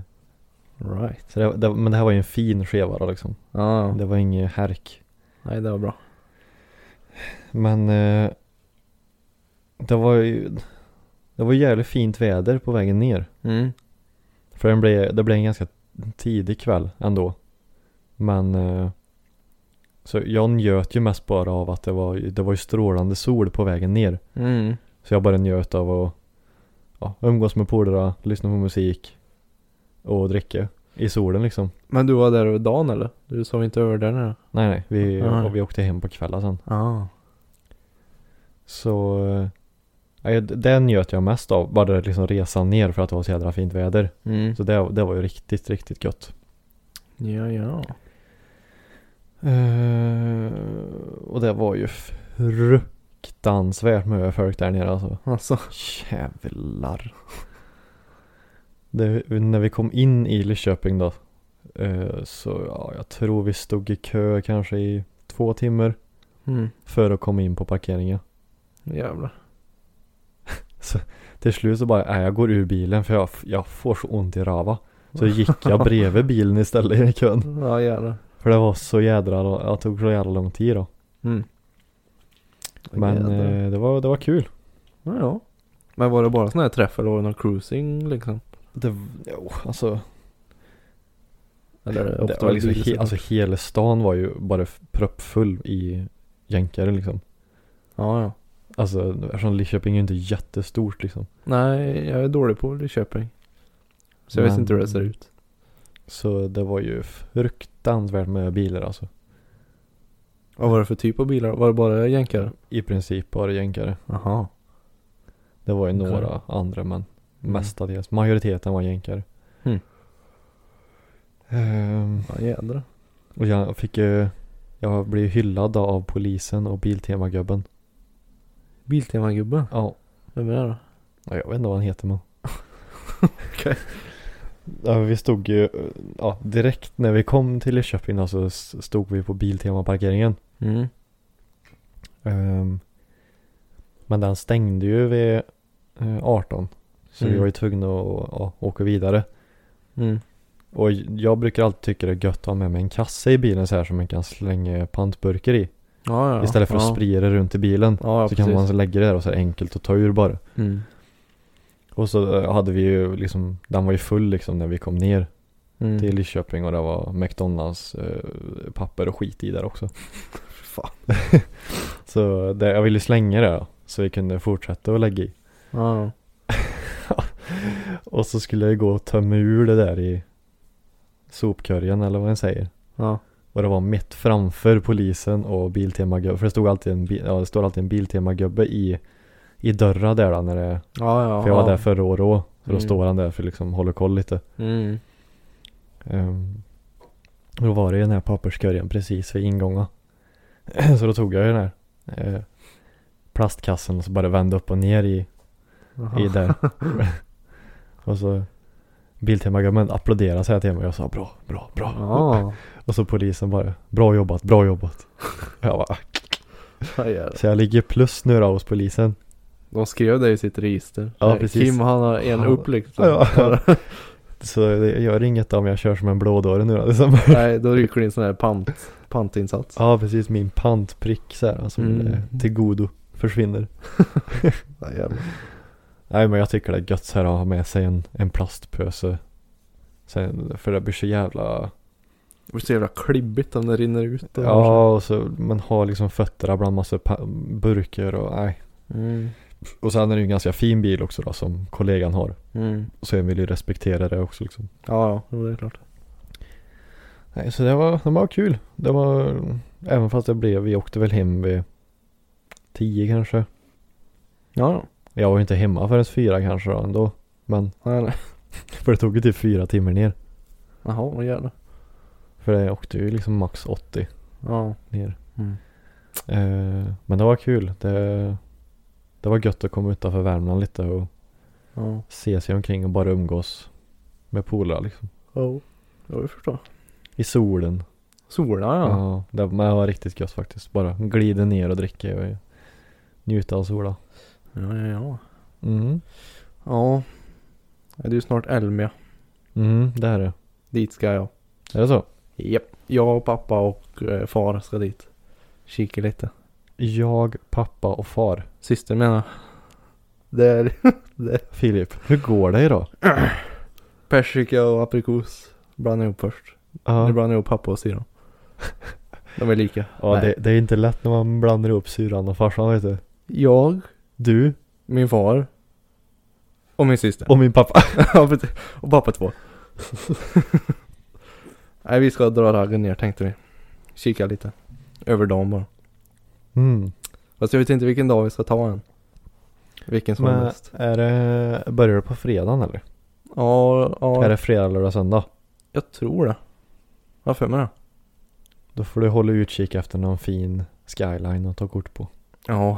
Right. det, det, men det här var ju en fin skeva då liksom. Ja. Det var inget härk. Nej det var bra. Men eh, det var ju, det var jävligt fint väder på vägen ner. Mm. För den blev, det blev en ganska tidig kväll ändå. Men eh, så jag njöt ju mest bara av att det var, det var ju strålande sol på vägen ner. Mm. Så jag bara njöt av att ja, umgås med polare, lyssna på musik och dricka i solen liksom. Men du var där över dagen eller? Du sov inte över där nere? Nej nej, vi, Nej. och vi åkte hem på kvällen sen. Ja. Så eh, ja, det njöt jag mest av, bara liksom resan ner för att det var så jädra fint väder. Mm. Så det, det var ju riktigt, riktigt gött. Ja ja. Eh, och det var ju fruktansvärt mycket folk där nere alltså. Alltså. Jävlar. Det, när vi kom in i Lidköping då. eh, så ja, jag tror vi stod i kö kanske i två timmar. Mm. För att komma in på parkeringen. Jävlar. Till slut så bara, nej jag går ur bilen för jag, jag får så ont i rava. Så gick jag bredvid bilen istället i kön. Ja jävlar. För det var så jädra, jag tog så jävla lång tid då. Mm. Men eh, det, var, det var kul. Ja, ja. Men var det bara sån här träff eller var det någon cruising liksom? Det, jo, alltså, Eller det var liksom, he, alltså hela stan var ju bara proppfull i jänkare liksom. Ja ja. Alltså eftersom Lidköping är ju inte jättestort liksom. Nej jag är dålig på Lidköping. Så jag vet Men- inte hur det ser ut. Så det var ju fruktansvärt med bilar alltså. Vad var det för typ av bilar? Var det bara jänkare? I princip bara jänkare. Jaha. Det var ju några andra men Mm. mestadels. Majoriteten var jänkare. Mm. Ehm, Ja jädrar. och jag fick ju, jag blev hyllad då av polisen och Biltema-gubben. Biltemagubbe. Ja, Vem är det då? ja, jag vet inte vad han heter men. Okej. Ja, vi stod ju, ja direkt när vi kom till Lidköping så stod vi på Biltema-parkeringen. Mm. Ehm, men den stängde ju vid eh, 18. Så vi Mm. var ju tvungna att ja, åka vidare. Mm. Och jag brukar alltid tycka det är gött att ha med mig en kasse i bilen så här som man kan slänga pantburkar i. Ja ja. Istället för att sprida det runt i bilen. Så precis. kan man lägga det där och så är det enkelt att ta ur bara. Mm. Och så eh, hade vi ju liksom, den var ju full liksom när vi kom ner Mm. till Lidköping och det var McDonalds eh, papper och skit i där också. Fan. så det, jag ville slänga det då, så vi kunde fortsätta att lägga i. Ja. Och så skulle jag gå och tömma ur det där i sopkorgen eller vad den säger. Ja. Och det var mitt framför polisen och Biltema-gubbe. För det stod alltid en, bil, ja, det står alltid en Biltema-gubbe i, i dörrar där då när det Ja, ja. För jag var ja. där förra året också. Så då Mm. står han där för liksom håller koll lite. Mm. Um, då var det ju den här papperskorgen precis vid ingången. så då tog jag ju den här eh, plastkassen och så bara vände upp och ner i, i där. och så Biltema-gubben applåderade så här till mig och jag sa bra, bra, bra. Ja. Och så polisen bara bra jobbat, bra jobbat. jag bara, Ja, så jag ligger plus nu då hos polisen. De skrev det i sitt register. Ja, Nej, precis. Kim han har en Han- upp liksom. Ja. Så det gör inget om jag kör som en blådåre nu då. Liksom. Nej, då ryker din sån här pant, pantinsats. Ja precis, min pantprick så här, som Mm. eh, till godo försvinner. Ja, jävlar. Nej men jag tycker det är gött så här att ha med sig en, en plastpöse. Sen, för det blir så jävla, Det blir så jävla klibbigt om det rinner ut. ja och så man har liksom fötterna bland massa burkar och nej. Mm. Och sen är det ju en ganska fin bil också då som kollegan har. Mm. Så jag vill ju respektera det också liksom. Ja, ja, det är klart. Nej så det var, det var kul. Det var, även fast det blev, vi åkte väl hem vid tio kanske. Ja. Jag var ju inte hemma förrän fyra kanske då ändå. Men, Nej, nej. för det tog ju typ fyra timmar ner. Jaha, vad jävlar. För det åkte ju liksom max 80 Ja. ner. Mm. Eh, men det var kul. Det, det var gött att komma utanför Värmland lite och Ja. se sig omkring och bara umgås med polare liksom. Ja. Jag förstår. I solen. Sola ja. Ja, det, men det var riktigt gött faktiskt. Bara glida ner och dricka och njuta av sola. Ja, ja, ja. Mm. Ja. Det är ju snart Elmia. Mm, det är det. Dit ska jag. Är det så? Japp. Jag och pappa och eh, far ska dit. Kika lite. Jag, pappa och far. Syster menar. Det är, det är Filip, hur går det idag? persika och aprikos. Blandar ihop först. Ja, Nu blandar jag ihop pappa och syrran. De är lika. ja Nej. det, det är inte lätt när man blandar ihop syrran och farsan vet du. Jag, Du min far och min syster. och min pappa. Och pappa två. Nej, vi ska dra raggen ner tänkte vi. Kika lite. Över dagen bara. Mm. Fast jag vet inte vilken dag vi ska ta än. Vilken som är Men bäst. är det, börjar det på fredagen eller? Ja, ja Är det fredag, lördag, söndag? jag tror det. Jag har för mig det. Då får du hålla utkik efter någon fin skyline att ta kort på. Ja.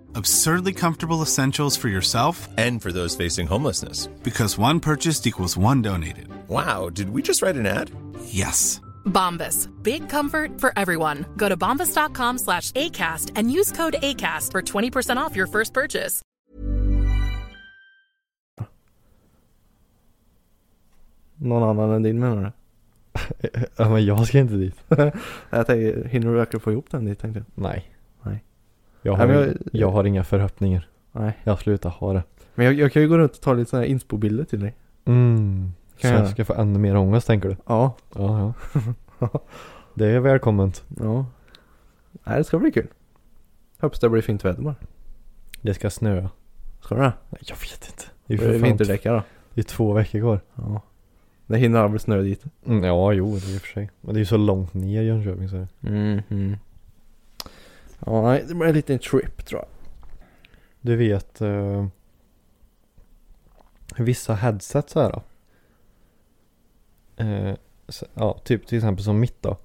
Absurdly comfortable essentials for yourself And for those facing homelessness. because one purchased equals one donated. Wow, did we just write an ad? Yes. Bombas. Big comfort for everyone. Go to bombas.com slash ACAST and use code ACAST for 20% off your first purchase. Någon annan än din menar du? Ja men jag ska inte dit. Jag tänker, hinner du verkligen få ihop den dit tänkte jag? Nej. Nej. Jag Nej, har, men jag, jag- har inga förhoppningar. Nej. Jag slutar ha det. Men jag, jag kan ju gå runt och ta lite sådana här inspo-bilder till dig. Mm. Så Kan jag jag ska få ännu mer ångest tänker du? Ja. Ja, ja. Det är välkomment. Ja. Nej, det ska bli kul. Hoppas det blir fint väder bara. Det ska snöa. Ska det? Nej, jag vet inte. Det är Det ju är för vinterdäckar då. det är två veckor kvar. Ja. Det hinner aldrig snö dit. Mm, ja, jo, det är i och för sig. Men det är ju så långt ner i Jönköping så. Mhm. Ja, det blir en liten trip tror jag. Du vet eh, vissa headset så här. då. Eh, så, ja, typ till exempel som mitt då.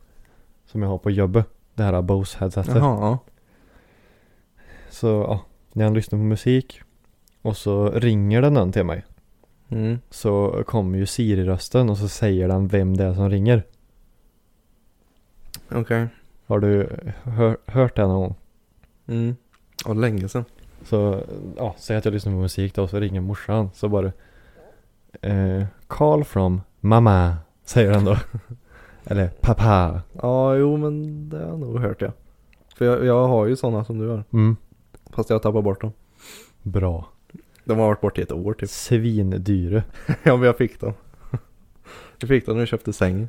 Som jag har på jobbet. Det här Bose headsetet. Jaha, ja. Så ja, när jag lyssnar på musik och så ringer det någon till mig. Mm. så kommer ju Siri-rösten och så säger den vem det är som ringer. Okej. Har du hör, hört det någon gång? Mm. Ja, länge sedan. Så, ja, säg att jag lyssnar på musik då så ringer morsan så bara eh, Call from mamma säger den då. Eller pappa. Ja, jo men det har jag nog hört ja. För jag, jag har ju sådana som du har. Mm. Fast jag har tappat bort dem. Bra. De har varit borta i ett år typ. Svindyre. ja men jag fick dem. jag fick dem när jag köpte sängen.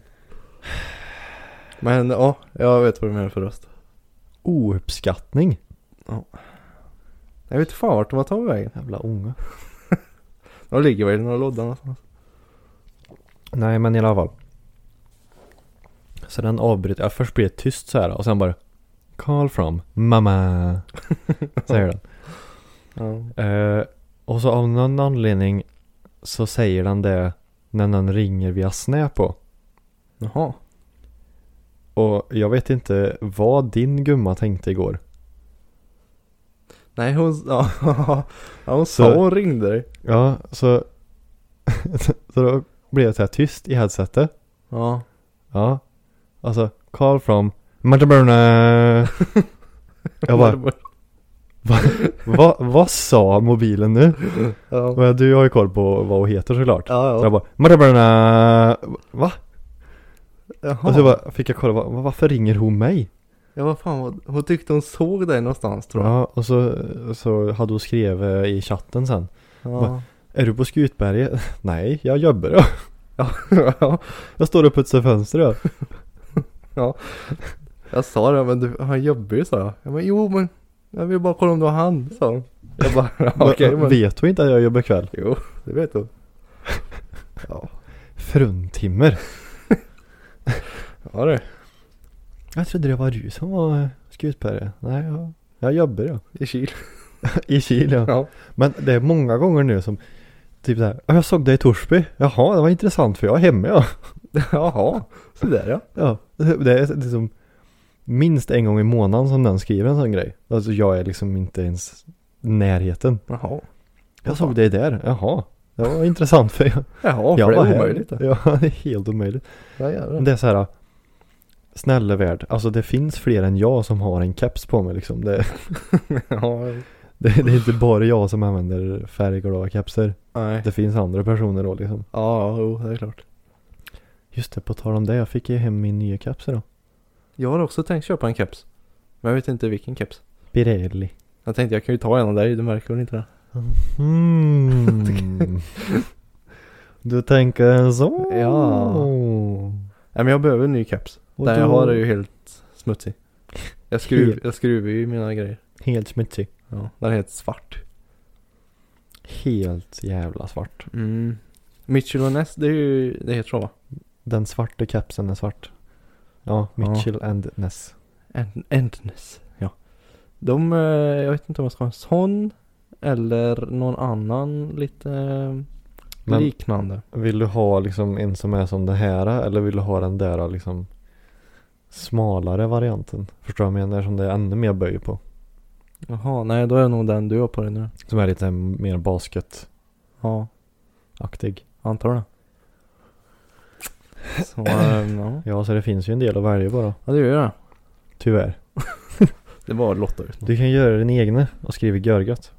Men ja, jag vet vad du menar för röst. Ouppskattning. Jag vet inte fan vart de har tagit vägen. Jävla unga. De ligger väl i några lådor någonstans. Nej men i alla fall. Så den avbryter, ja, först blir det tyst så här och sen bara Call from mamma Säger den. Ja. Eh, och så av någon anledning så säger den det när någon ringer via Snap på. Jaha. Och jag vet inte vad din gumma tänkte igår. Nej hon, ja, ja, hon Så- sa hon ringde dig. Ja, så Så då blev det så här tyst i headsetet. Ja. Ja. Alltså, call from Mataburna. Jag bara, vad, vad sa mobilen nu? Ja. Du har ju koll på vad hon heter såklart. Ja, Så jag ja. bara, Mataburna. Va? Jaha. Och så bara, fick jag kolla, va- varför ringer hon mig? Ja vad fan vad, hon tyckte hon såg dig någonstans tror jag. Ja, och så, så hade hon skrivit i chatten sen. Ja. Är du på Skutberget? Nej, jag jobbar då. ja. Jag står och putsar fönster då. Jag sa det, men du, han jobbar ju sa jag. Jag bara, jo men jag vill bara kolla om du har hand, sa hon. Jag bara, ja, okej men. Vet du inte att jag jobbar kväll? Jo, det vet du. Ja, Fruntimmer. ja det. Jag trodde det var du som var eh, Skutberget. Nej, jag, jag jobbar ja. I Kil. I Kil ja. Ja. Men det är många gånger nu som Typ såhär, "Ja, jag såg dig i Torsby. Jaha, det var intressant för jag är hemma ja. Jaha, sådär ja. Ja, det är liksom minst en gång i månaden som den skriver en sån grej. Alltså jag är liksom inte ens närheten. Jaha. Jag såg dig där, jaha. Det var intressant för jag, Jaha, jag för det är här. omöjligt det. Ja, det är helt omöjligt. Ja, jävlar. Det är så här. Snälla värld, alltså det finns fler än jag som har en keps på mig liksom. Det, ja, det, det är inte bara jag som använder färgglada kepsar. nej. Det finns andra personer då liksom. Ja, jo, det är klart. Just det, på tal om det, jag fick ju hem min nya keps idag. Jag har också tänkt köpa en keps. Men jag vet inte vilken keps. Pirelli. Jag tänkte jag kan ju ta en av dig, du märker väl inte det? Mm. Du tänker så? Ja. Nej men jag behöver en ny keps. Och Den då- jag har är ju helt smutsig. Jag, skruv, Helt- jag skruvar ju mina grejer. Helt smutsig. Ja, den är helt svart. Helt jävla svart. Mm. Mitchell och Ness, det är ju, det heter så va? Den svarta kepsen är svart. Ja, Mitchell and Ness. End- Endness, ja. De, eh, jag vet inte om jag ska ha en sån. Eller någon annan lite Men- liknande. Vill du ha liksom en som är som det här eller vill du ha den där liksom smalare varianten? Förstår du vad jag menar? Som det är ännu mer böj på. Jaha, nej då är det nog den du har på dig nu. Som är lite mer basketaktig. Ja, antar det. Så, eh, ja. Ja, så det finns ju en del att välja bara. ja, det gör jag. Tyvärr. Det var Lotta ut. Du kan göra din egna och skriva görgött.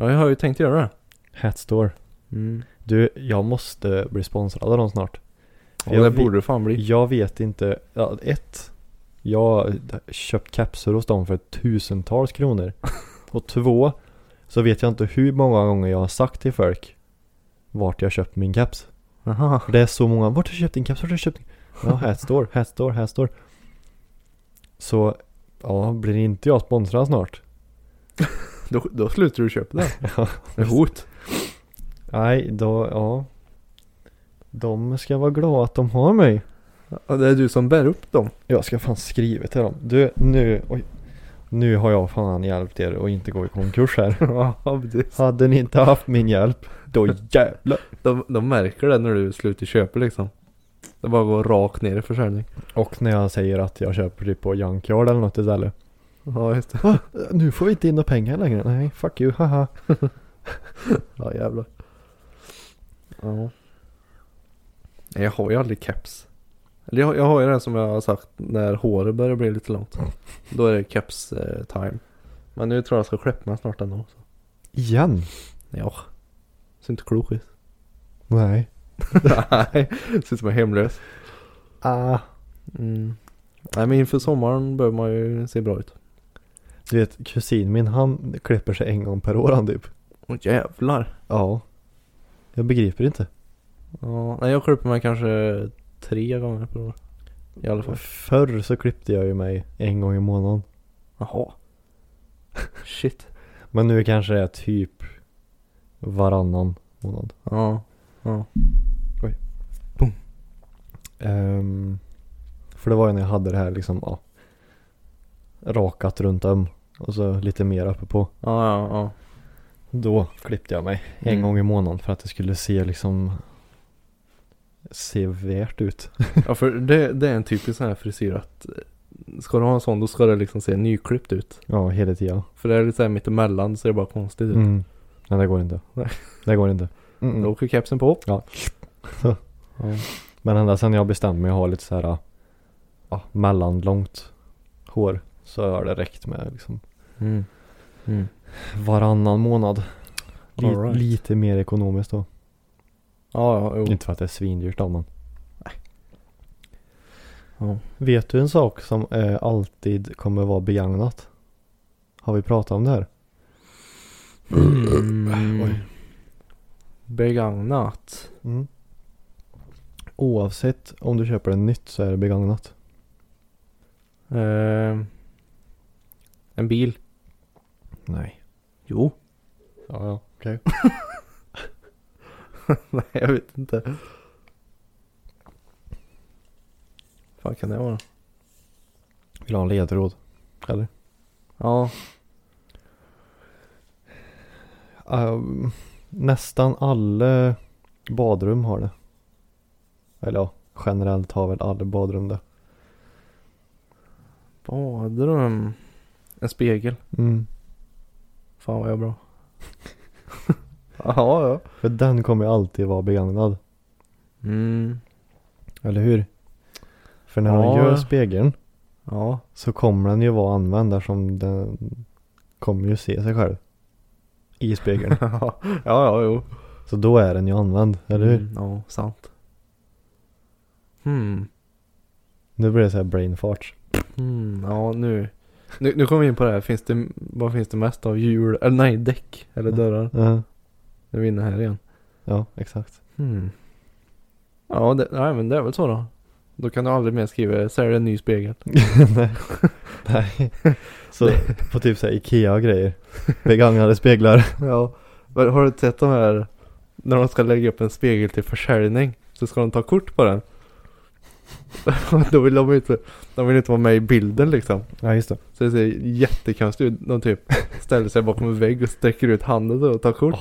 Ja, jag har ju tänkt göra det. Hatstore. Mm. Du, jag måste bli sponsrad av dem snart. Ja, Jag det vet- borde du fan bli. Jag vet inte. Ja, ett. Jag har köpt kapsor hos dem för tusentals kronor. Och två. Så vet jag inte hur många gånger jag har sagt till folk. Vart jag köpt min keps. Jaha. För det är så många. Vart har du köpt din keps? Vart har du köpt din? Ja, Hatstore, Hatstore, Hatstore. Så. Ja, blir inte jag sponsrad snart? Då, då slutar du köpa det. Ja. Med hot. Nej, då, ja. De ska vara glada att de har mig. Ja, det är du som bär upp dem. Jag ska fan skriva till dem. Du, nu, oj. Nu har jag fan hjälpt er att inte gå i konkurs här. Ja, precis. Hade ni inte haft min hjälp, då jävlar. De, de märker det när du slutar köpa liksom. Det bara går rakt ner i försäljning. Och när jag säger att jag köper typ på Junkyard eller något istället. Ja, just det. Nu får vi inte in några pengar längre. Nej, fuck you, haha. Ja, jävlar. Ja. Nej, Jag har ju aldrig keps. Eller jag, jag har ju det som jag har sagt när håret börjar bli lite långt. Då är det keps eh, time. Men nu tror jag jag ska klippa mig snart ändå. Så. Igen? Ja. Ser inte klok ut. Nej. Nej, ser ut som en hemlös. Ah. Mm. Nej men inför sommaren behöver man ju se bra ut. Du vet, kusin min han klipper sig en gång per år han typ. Åh jävlar. Ja. Jag begriper inte. Ja, nej jag klipper mig kanske tre gånger per år. I alla fall. Förr så klippte jag ju mig en gång i månaden. Jaha. Shit. Men nu kanske det är typ varannan månad. Ja. Ja. Ehm, för det var ju när jag hade det här liksom, ja. Rakat runt om. Och så lite mer uppe på. Ja, ja, ja. Då klippte jag mig en Mm. gång i månaden för att det skulle se liksom sevärt ut. Ja för det, det är en typisk sån här frisyr att eh, Ska du ha en sån då ska det liksom se nyklippt ut. Ja, hela tiden. För det är lite såhär mittemellan så är det bara konstigt ut. Mm. Nej, det går inte. Nej. Det går inte. Mm. Då åker kepsen på. Ja. ja. Men ända sen jag bestämde mig att ha lite så här ja, mellanlångt hår så har det räckt med liksom Mm. Mm. varannan månad. Li- right. Lite mer ekonomiskt då. Ja, ja, jo. Inte för att det är svindyrt då men. Ja. Vet du en sak som eh, alltid kommer vara begagnat? Har vi pratat om det här? Mm. Oj. Begagnat. Mm. Oavsett om du köper det nytt så är det begagnat. Eh, en bil. Nej. Jo. Ja, ja. Okej. Nej, jag vet inte. fan kan det vara? Vill du ha en ledtråd? Eller? Ja. Um, nästan alla badrum har det. Eller ja, generellt har väl alla badrum det. Badrum. En spegel. Mm. Fan vad jag är bra. Jaha, ja. För den kommer ju alltid vara begagnad. Mm. Eller hur? För när Ja. de gör spegeln Ja. så kommer den ju vara använd eftersom den kommer ju se sig själv. I spegeln. ja, ja, jo. så då är den ju använd, eller hur? Mm, ja, sant. Hmm. Nu blir det så här brain farts. Hmm, ja nu. Nu, nu kommer vi in på det här. Finns det, vad finns det mest av? Hjul? Eller nej, däck. Eller dörrar. Ja, Nu är vi inne här igen. ja exakt. Hmm. Ja, det, nej men det är väl så då. Då kan du aldrig mer skriva sälj en ny spegel. Nej. Nej. Så på typ såhär Ikea och grejer. Begagnade speglar. Ja. Men har du sett de här? När de ska lägga upp en spegel till försäljning. Så ska de ta kort på den. Då vill de inte, de vill inte vara med i bilden liksom. Ja just det. Så det ser jättekonstigt ut. De typ ställer sig bakom en vägg och sträcker ut handen och tar kort.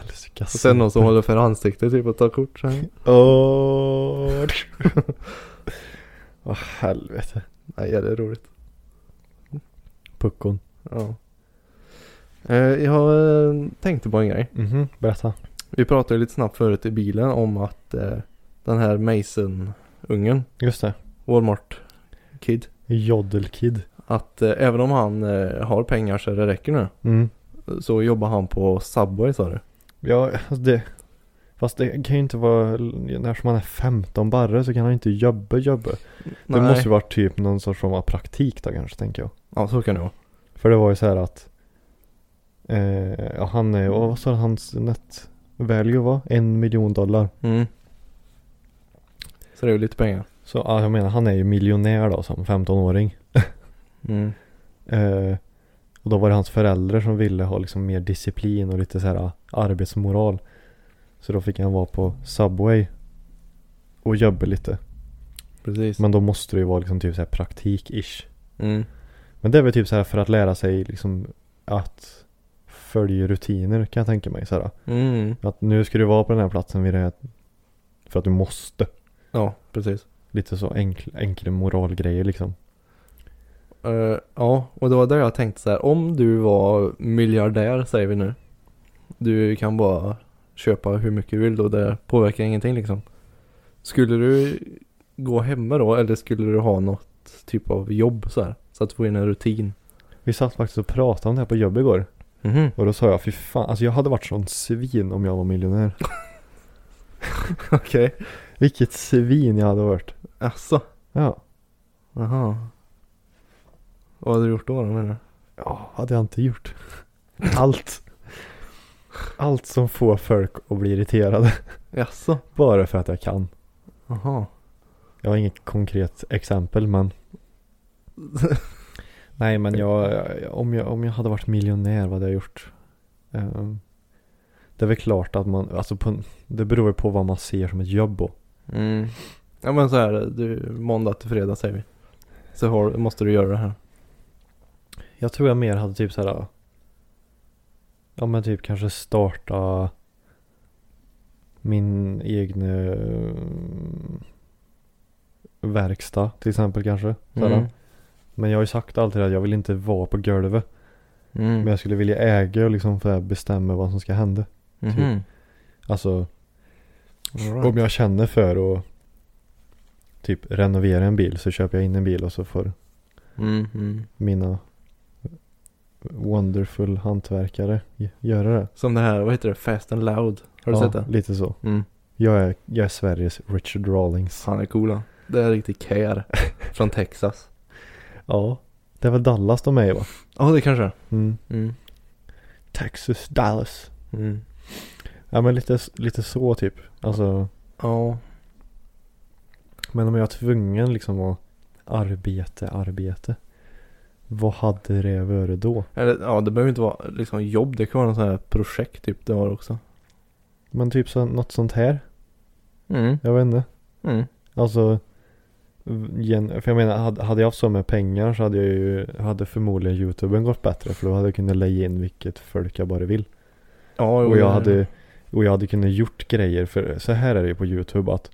Helsike. och sen någon som håller för ansiktet typ och tar kort så här. Åh. Åh helvete. Nej, ja, det är roligt. Puckon. Ja. Eh, jag eh, tänkte på en grej. Mhm, berätta. Vi pratade lite snabbt förut i bilen om att eh, den här Mason-ungen, Just det. Walmart Kid, Jodelkid. att eh, även om han eh, har pengar så det räcker nu. Mm. Så jobbar han på Subway sa du? Ja, alltså det. Fast det kan ju inte vara, när man är 15 barre så kan han inte jobba jobba. Det måste ju vara typ någon sorts form av praktik då kanske tänker jag. Ja, så kan det vara. För det var ju så här att eh, ja, han är, vad sa hans net value var? En miljon dollar. Mm. Så det är ju lite pengar. Så ja, jag menar han är ju miljonär då som 15-åring. Mm. Eh, och då var det hans föräldrar som ville ha liksom mer disciplin och lite så här arbetsmoral. Så då fick han vara på Subway och jobba lite. Precis. Men då måste det ju vara liksom typ så här praktik-ish. Mm. Men det är väl typ så här för att lära sig liksom att följa rutiner kan jag tänka mig. Så här. Mm. Att nu ska du vara på den här platsen vid det här för att du måste. Ja, precis. Lite så enkl, enkla moralgrejer liksom. Eh, ja, och det var där jag tänkte så här. Om du var miljardär säger vi nu. Du kan bara köpa hur mycket du vill och det påverkar ingenting liksom. Skulle du gå hemma då eller skulle du ha något typ av jobb så här? Så att du får in en rutin. Vi satt faktiskt och pratade om det här på jobb igår. Mhm. Och då sa jag, fy fan, alltså jag hade varit sån svin om jag var miljonär. Okej. Vilket svin jag hade varit. Asså? Ja. Jaha. Vad hade du gjort då, då menar du? Ja, hade jag inte gjort. Allt. Allt som får folk att bli irriterade. Jaså? Bara för att jag kan. Jaha. Jag har inget konkret exempel men. Nej men jag, om jag, om jag hade varit miljonär vad hade jag gjort? Ehm, det är väl klart att man, alltså på, det beror ju på vad man ser som ett jobb då. Mm. Ja men så här, du, måndag till fredag säger vi. Så har, måste du göra det här. Jag tror jag mer hade typ så här. Ja men typ kanske starta min egen eh, verkstad till exempel kanske. Mm. Men jag har ju sagt alltid att jag vill inte vara på golvet. Mm. Men jag skulle vilja äga och liksom för att bestämma vad som ska hända. Mhm. Alltså All om jag känner för att typ renovera en bil så köper jag in en bil och så får Mm, mm. mina wonderful hantverkare göra det. Som det här, vad heter det? Fast and loud. Har du ja, sett det? lite så. Mm. Jag är, jag är Sveriges Richard Rawlings. Han är cool han. Det är riktigt care. Från Texas. Ja. Det är väl Dallas de är i va? Ja det kanske är. Mm. Mm. Texas, Dallas. Ja men lite, lite så typ. Alltså. Ja. Men om jag är tvungen liksom att arbete, arbete. Vad hade det varit då? Eller ja, det behöver inte vara liksom jobb. Det kan vara något sånt här projekt typ. Det har också. Men typ så, något sånt här. Mm. Jag vet inte. Mm. Alltså. gen- För jag menar, hade, hade jag haft så med pengar så hade jag ju, hade förmodligen YouTuben gått bättre. För då hade jag kunnat lägga in vilket folk jag bara vill. Ja, jo, Och jag hade, och jag hade kunnat gjort grejer för, så här är det ju på YouTube att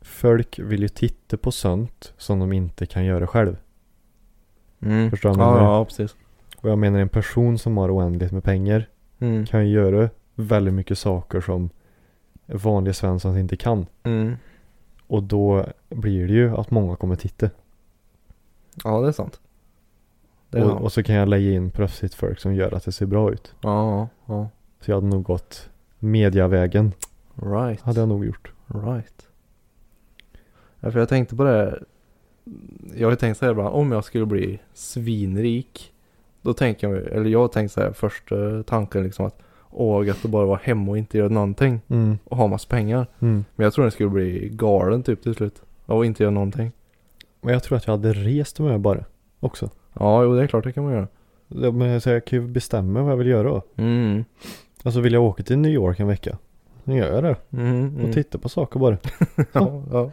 Folk vill ju titta på sånt som de inte kan göra själv. Mm. Förstår du Ja, ja, precis. Och jag menar en person som har oändligt med pengar Mm. kan ju göra väldigt mycket saker som vanliga Svensson inte kan. Mm. Och då blir det ju att många kommer titta. Ja, det är sant. Det är Och, och så kan jag lägga in proffsigt folk som gör att det ser bra ut. Ja, ja. Så jag hade nog gått mediavägen. Right. Hade jag nog gjort. Right. Ja, för jag tänkte på det. Jag har ju tänkt så här ibland. Om jag skulle bli svinrik. Då tänker jag, eller jag har tänkt så här första tanken liksom att. Åh, att bara vara hemma och inte göra någonting. Mm. Och ha massa pengar. Mm. Men jag tror den skulle bli galen typ till slut. Av att inte göra någonting. Men jag tror att jag hade rest med bara. Också. Ja, jo det är klart det kan man göra. Men så jag kan ju bestämma vad jag vill göra då. Mm. Alltså vill jag åka till New York en vecka. Då gör jag det. Mm, Och mm. titta på saker bara. Ja, ja.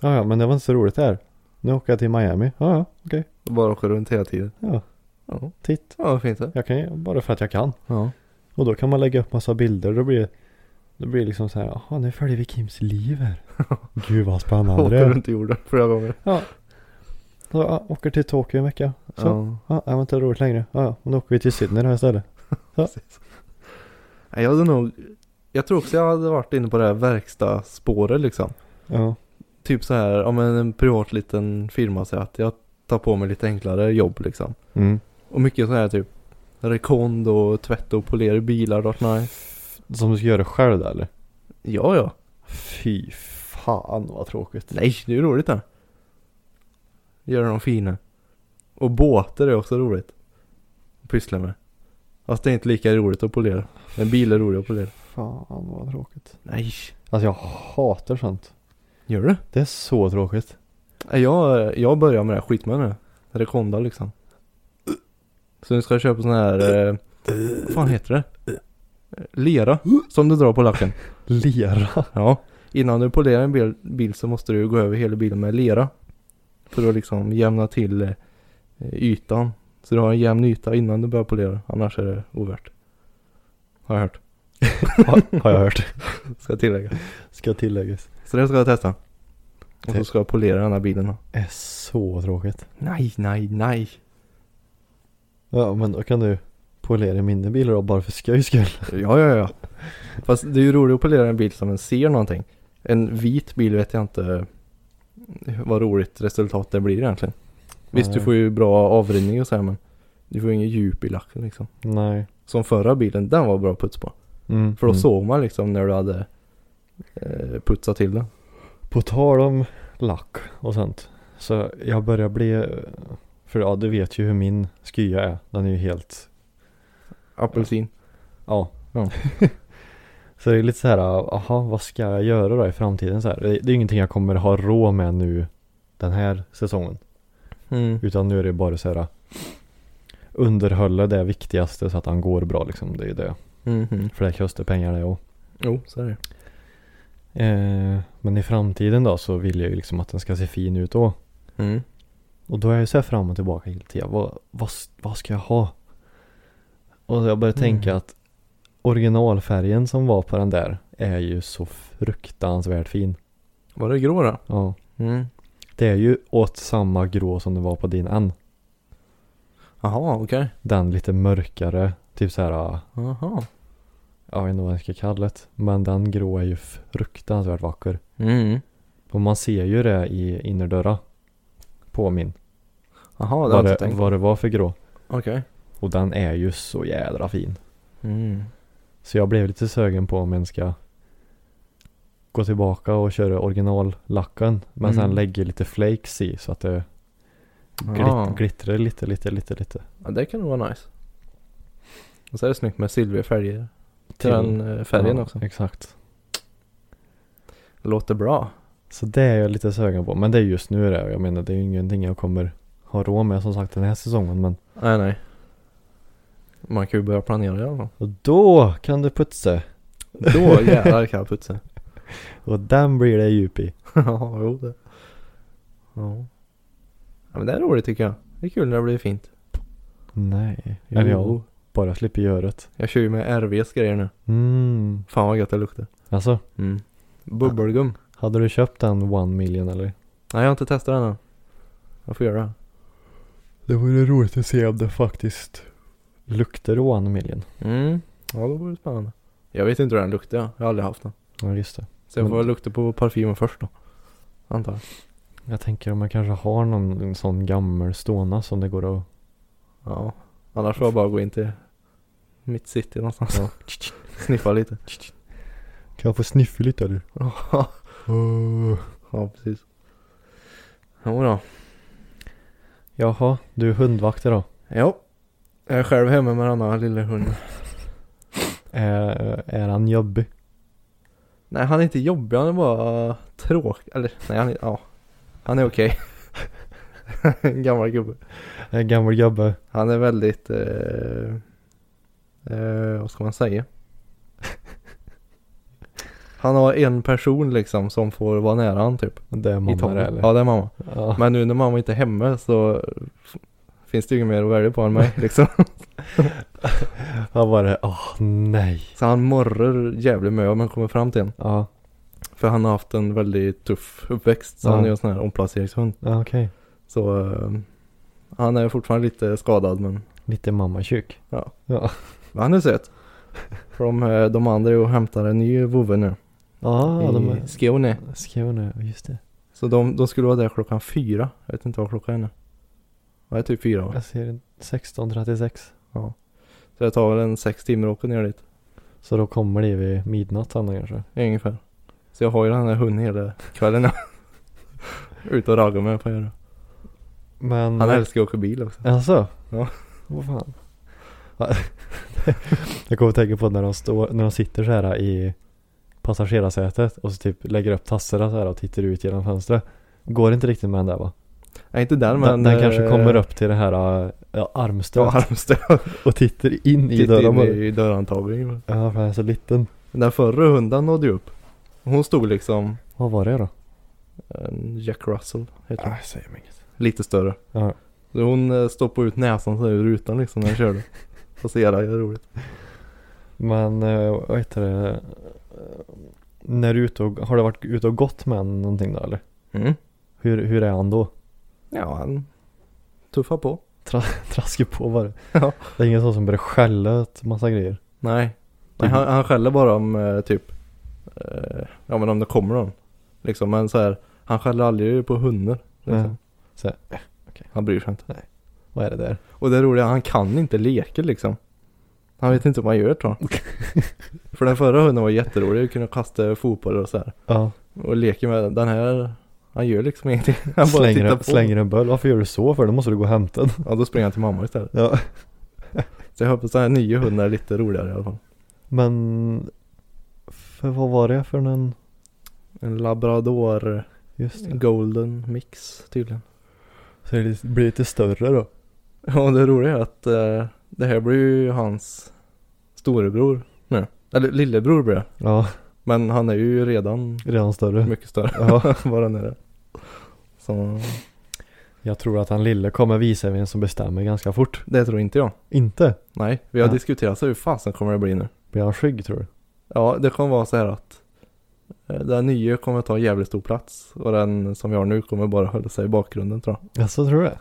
Ja, ja, men det var inte så roligt där. Nu åker jag till Miami. Ja, ja, okej. Bara åka runt hela tiden. Ja, Ja, titt. ja vad fint det. Jag kan bara för att jag kan. Ja. Och då kan man lägga upp massa bilder. Då blir det, då blir det liksom så här. Jaha, nu följer vi Kims liv här. Gud vad spännande det är. runt i jorden flera gånger. Så, ja, åker till Tokyo en vecka. Så. Ja. Ja, det var inte roligt längre. Ja, ja, då åker vi till Sydney då istället. Nej, Jag hade nog, jag tror också jag hade varit inne på det här verkstadsspåret liksom. Ja. Typ så här, om en privat liten firma säger att jag tar på mig lite enklare jobb liksom. Mm. Och mycket så här typ rekond och tvätta och polera bilar och nej. Som du ska göra själv där eller? Ja, ja. Fy fan vad tråkigt. Nej, det är ju roligt det. Göra dem fina. Och båtar är också roligt. Pyssla med. Fast det är inte lika roligt att polera. Men bil är roligt att polera. Fan vad tråkigt. Nej. Alltså jag hatar sånt. Gör du? Det är så tråkigt. Jag, jag börjar med det här skitmö nu. Rekonda liksom. Så nu ska jag köpa sån här, eh, vad fan heter det? Lera, som du drar på lacken. Lera. Ja. Innan du polerar en bil, bil så måste du gå över hela bilen med lera. För att liksom jämna till eh, ytan. Så du har en jämn yta innan du börjar polera. Annars är det ovärt. Har jag hört. har, har jag hört. Ska tillägga. Ska tilläggas. Så det ska jag testa. Och så Det- ska jag polera den här bilen då. är så tråkigt. Nej, nej, nej. Ja men då kan du polera mindre bilar då bara för skojs skull. Ja, ja, ja. Fast det är ju roligt att polera en bil som en ser någonting. En vit bil vet jag inte vad roligt resultat det blir egentligen. Visst, du får ju bra avridning och så här men du får ju ingen djup i lacken liksom. Nej. Som förra bilen, den var bra puts på. Mm. För då mm. såg man liksom när du hade eh, putsat till den. På tal om lack och sånt. Så jag börjar bli, för ja du vet ju hur min skya är. Den är ju helt, Apelsin. ja. Ja. så det är lite så här, aha vad ska jag göra då i framtiden så här. Det, det är ju ingenting jag kommer ha råd med nu den här säsongen. Mm. Utan nu är det bara så här underhålla det viktigaste så att han går bra liksom. Det är ju det. Mhm. För det kostar pengar det och. Jo, så är det. Eh, men i framtiden då så vill jag ju liksom att den ska se fin ut då. Mm. Och då är jag så här fram och tillbaka hela tiden. Vad, vad, vad ska jag ha? Och jag började tänka Mm. att originalfärgen som var på den där är ju så fruktansvärt fin. Var det grå då? Ja. Mm. Det är ju åt samma grå som det var på din N. Jaha, okej. Den lite mörkare, typ så här, Jaha. jag vet inte vad jag ska kalla det. Men den grå är ju fruktansvärt vacker. Mm. Och man ser ju det i innerdörra. På min. Jaha, det har jag inte tänkt vad det var för grå. Okej. Och den är ju så jädra fin. Mm. Så jag blev lite sugen på om en ska gå tillbaka och köra originallacken. Men Mm. sen lägga lite flakes i så att det Ah. glit, glittrar lite, lite, lite, lite. Ja, det kan nog vara nice. Och så är det snyggt med silverfärger. Till Till- den eh, färgen ja, också. Exakt. Låter bra. Så det är jag lite sugen på. Men det är just nu det. Jag menar det är ju ingenting jag kommer ha råd med som sagt den här säsongen. Men Nej, nej. Man kan ju börja planera i alla fall. och då kan du putsa. Då jävlar kan jag putsa. Och den blir det djup i. ja, jo det. Ja. ja. men det är roligt tycker jag. Det är kul när det blir fint. Nej. Eller jag bara slipper göra det. Jag kör ju med RVs grejer nu. Mm. Fan vad gött det luktar. Alltså. Mm. Bubbelgum. Hade du köpt den one million eller? Nej jag har inte testat den än. Jag får göra det. Det vore roligt att se om det faktiskt luktar one million. Mm. Ja då vore det spännande. Jag vet inte hur den luktar. Jag har aldrig haft den. Ja just det. Så jag får väl lukta på parfymen först då. Antar jag. Jag tänker om man kanske har någon en sån gammal ståna som det går att... Ja. Annars får jag bara gå in till mitt city någonstans. Ja. Sniffa lite. Kan jag få sniffa lite eller? Ja. ja precis. Jo då. Jaha, du är hundvakt då? Ja. Jag är själv hemma med den här lilla hunden. Är, är han jobbig? Nej han är inte jobbig, han är bara tråkig. Eller nej han är, ja. Han är okej. En gammal gubbe. En gammal gubbe? Han är väldigt, eh, eh, vad ska man säga? Han har en person liksom som får vara nära han typ. Det är mamma det eller? Ja det är mamma. Ja. Men nu när mamma inte är hemma så finns det ju inget mer att välja på än mig liksom. Han bara, åh nej. Så han morrar jävligt med om man kommer fram till en. Ja, För han har haft en väldigt tuff uppväxt. Så Ja. han är ju en sån här omplaceringshund. ja okej. Så eh, han är fortfarande lite skadad men Lite mammatjuk. Ja. Ja. men han är söt. För de, eh, de andra är och hämtar en ny vovve nu. Ja, I de är... Skåne. Skåne, just det. Så de, de skulle vara där klockan fyra. Jag vet inte vad klockan är nu. Det är typ fyra va? Jag ser en 16.36. Ja. Så det tar väl en sex timmar att åka ner dit. Så då kommer det vid midnatt han kanske. Ungefär. Så jag har ju den här hunden hela kvällen. Ut och ragga med på göra. Men... Han älskar att åka bil också. Alltså? Ja. Vad fan. Ja. jag kommer att tänka på när de, står, när de sitter så här i passagerarsätet och så typ lägger upp tassarna så här och tittar ut genom fönstret. Går inte riktigt med den där va? Nej inte den men. den den kanske eh, kommer upp till det här ja, armstöt Ja armstöd. och tittar in i Titta dörren in bara. i dörrantagningen. Ja, för han är så liten. Den förra hunden nådde ju upp. Hon stod liksom Vad var det då? Jack Russell heter hon. säger mig inget. Lite större. Ja. Så hon eh, stoppade ut näsan så ur rutan liksom när jag körde. Och så jävla roligt. Men eh, vad heter det? Eh, När du är ute och, har du varit ute och gått med någonting då eller? Mm. Hur, hur är han då? Ja han tuffar på. tra- traskar på bara. Ja. Det är ingen sån som börjar skälla ett massa grejer. Nej. Nej han, han skäller bara om eh, typ eh, Ja men om det kommer någon. Liksom men så här. Han skäller aldrig på hundar. Liksom. Nej. Så, här, Han bryr sig inte. vad är det där? Och det roliga, han kan inte leka liksom. Han vet inte vad han gör tror jag. För den förra hunden var jätterolig, kunde kasta fotboll och så här. Ja, Och leker med. Den här, han gör liksom ingenting. Han bara slänger, tittar en, på. slänger en boll. Varför gör du så för? Då måste du gå och hämta den. Ja då springer han till mamma istället. Ja. Så jag hoppas den här nya hunden är lite roligare i alla fall. Men, för vad var det för en? En labrador Just det. golden mix tydligen. Så det blir lite större då? Ja det roliga är att eh, det här blir ju hans storebror nu. Eller lillebror blir det. Ja, Men han är ju redan redan större. mycket större. Ja. vad den är. Så Jag tror att han lille kommer visa vem som bestämmer ganska fort. det tror inte jag. Inte? Nej, vi har Ja. diskuterat så hur fasen kommer det bli nu. Blir han skygg tror du? Ja, det kommer vara så här att eh, den nya kommer ta jävligt stor plats och den som vi har nu kommer bara hålla sig i bakgrunden tror jag. Ja, så tror du det?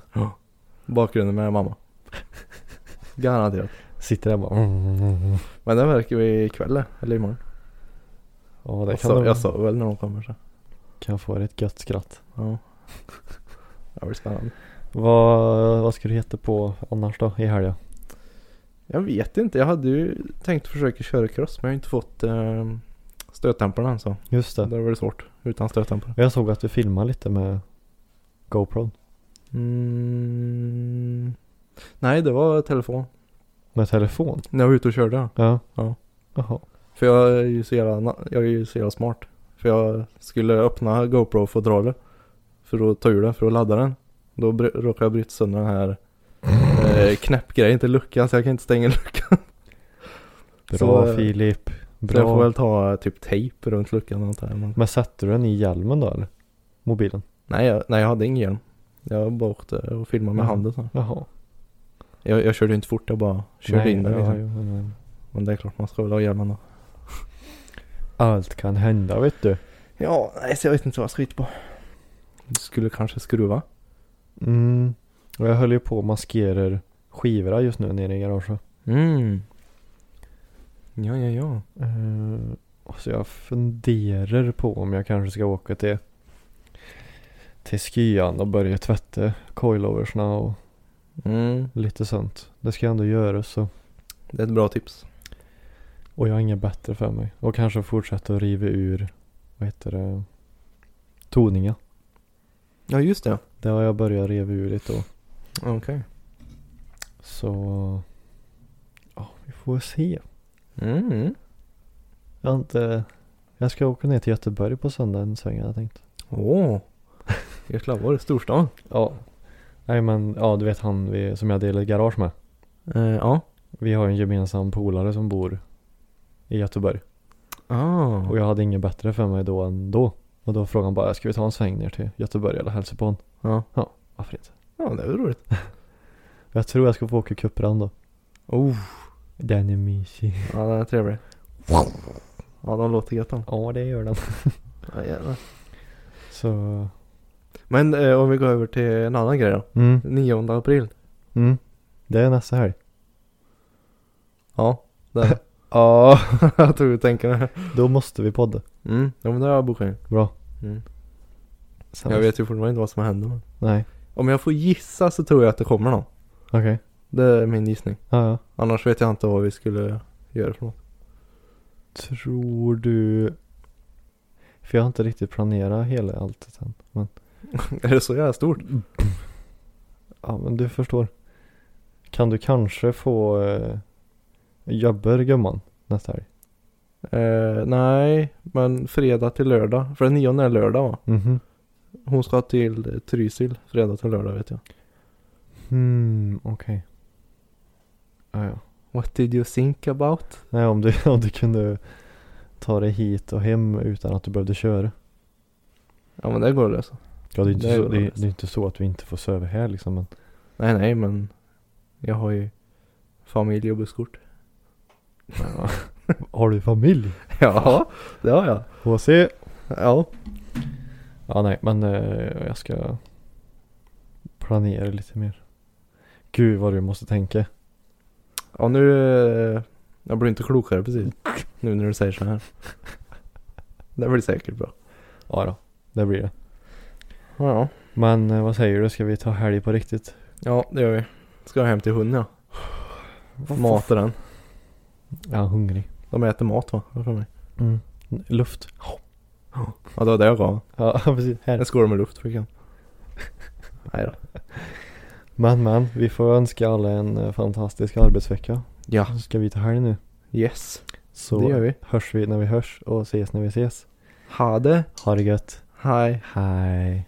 Bakgrunden med mamma. Garanterat. Sitter där bara. Men den verkar vi ikväll eller imorgon. Ja, det Jag kan sa, det jag sa väl när de kommer så. Kan få ett gött skratt. Ja. Det blir spännande. Vad, vad ska du heta på annars då i helgen? Jag vet inte, jag hade ju tänkt försöka köra cross men jag har inte fått eh, stötdämparna än så. Just det. Det var väl svårt utan stötdämpare. Jag såg att du filmade lite med GoPro. Mm. Nej, det var telefon. Med telefon? När jag var ute och körde. Ja. Ja. Jaha. För jag är ju så jävla, jag är ju så jävla smart. För jag skulle öppna GoPro-fodralet. För att ta ur den, för att ladda den. Då råkade jag bryta sönder den här eh, knäppgrejen till luckan så jag kan inte stänga luckan. Bra Så, eh, Filip. Så jag får Bra. väl ta typ tejp runt luckan sånt där. Men... Men sätter du den i hjälmen då eller? Mobilen? Nej, jag, nej, jag hade ingen hjälm. Jag bara åkte och filmade med Ja. handen så. Jaha. Jag, jag körde inte fort, jag bara körde Nej, in den ja, liksom. jo, men- Men det är klart man ska väl ha hjälmen då. Allt kan hända vet du. Ja, nej så jag vet inte vad jag ska på. Du skulle kanske skruva. Mm. Och jag höll ju på och maskerar skivorna just nu nere i garaget. Mm. Ja, ja, ja. Uh, så jag funderar på om jag kanske ska åka till till skyan och börja tvätta coiloversna och Mm. lite sånt. Det ska jag ändå göra så. Det är ett bra tips. Och jag har inget bättre för mig. Och kanske fortsätta att riva ur, vad heter det, toningen. Ja, just det. Det har jag börjat riva ur lite och Okej. så, ja vi får se. Mm. Jag har inte, jag ska åka ner till Göteborg på söndag en sväng hade jag tänkt. Åh. Jäklar, var det storstan? Ja. Nej men, ja du vet han vi, som jag delar garage med. Eh, ja. Vi har en gemensam polare som bor i Göteborg. Ah. Och jag hade inget bättre för mig då än då. Och då frågade han bara, ska vi ta en sväng ner till Göteborg eller hälsa på honom? Ja. Varför inte? Ja, det är väl roligt. Jag tror jag ska få åka cupran då. Oh. Den är mysig. Ja, den är trevlig. Ja, de låter gött de. Ja det gör den. Ja, jävlar. Så, Men eh, om vi går över till en annan grej då. mm, 9 april. mm. Det är nästa helg. Ja, det. Ja. jag tog ut tänka. Då måste vi podda. Mm, ja men det har jag bokat. Bra. Mm. Jag vet ju fortfarande inte vad som händer men. Nej. Om jag får gissa så tror jag att det kommer någon. Okej. Det är min gissning. Ja, ja. Annars vet jag inte vad vi skulle göra för något. Tror du... För jag har inte riktigt planerat hela allt än. Men, är det så jävla stort? ja men du förstår. Kan du kanske få eh, jobbar gumman nästa helg? Eh, nej, men fredag till lördag. För den nionde är lördag va? Mhm. Hon ska till Trysil fredag till lördag vet jag. Hmm, okej. Ja, ja. What did you think about? Nej om du, om du kunde ta dig hit och hem utan att du behövde köra. Ja men det går att lösa. Ja, det är inte, Det så, det, är, det är inte så att vi inte får söva här liksom. Men Nej nej men jag har ju familj och busskort. Ja. Har du familj? Ja, det har jag. HC? Ja. Ja nej men eh, jag ska planera lite mer. Gud vad du måste tänka. Ja nu, eh, jag blir inte klokare precis. Nu när du säger så här. Det blir säkert bra. Ja då, det blir det. Ja, Men eh, vad säger du, ska vi ta helg på riktigt? ja det gör vi. Ska jag hem till hunden ja. Mata den. Är hungrig. De äter mat va? För mig. Mm. Luft. Ja det var det jag gav. Ja precis. Här. En skål med luft fick han. Nej då. Men men, vi får önska alla en eh, fantastisk arbetsvecka. Ja. Så ska vi ta helg nu. Yes. Så Det gör vi. hörs vi när vi hörs och ses när vi ses. Ha det. Ha det gött. Hej. Hej.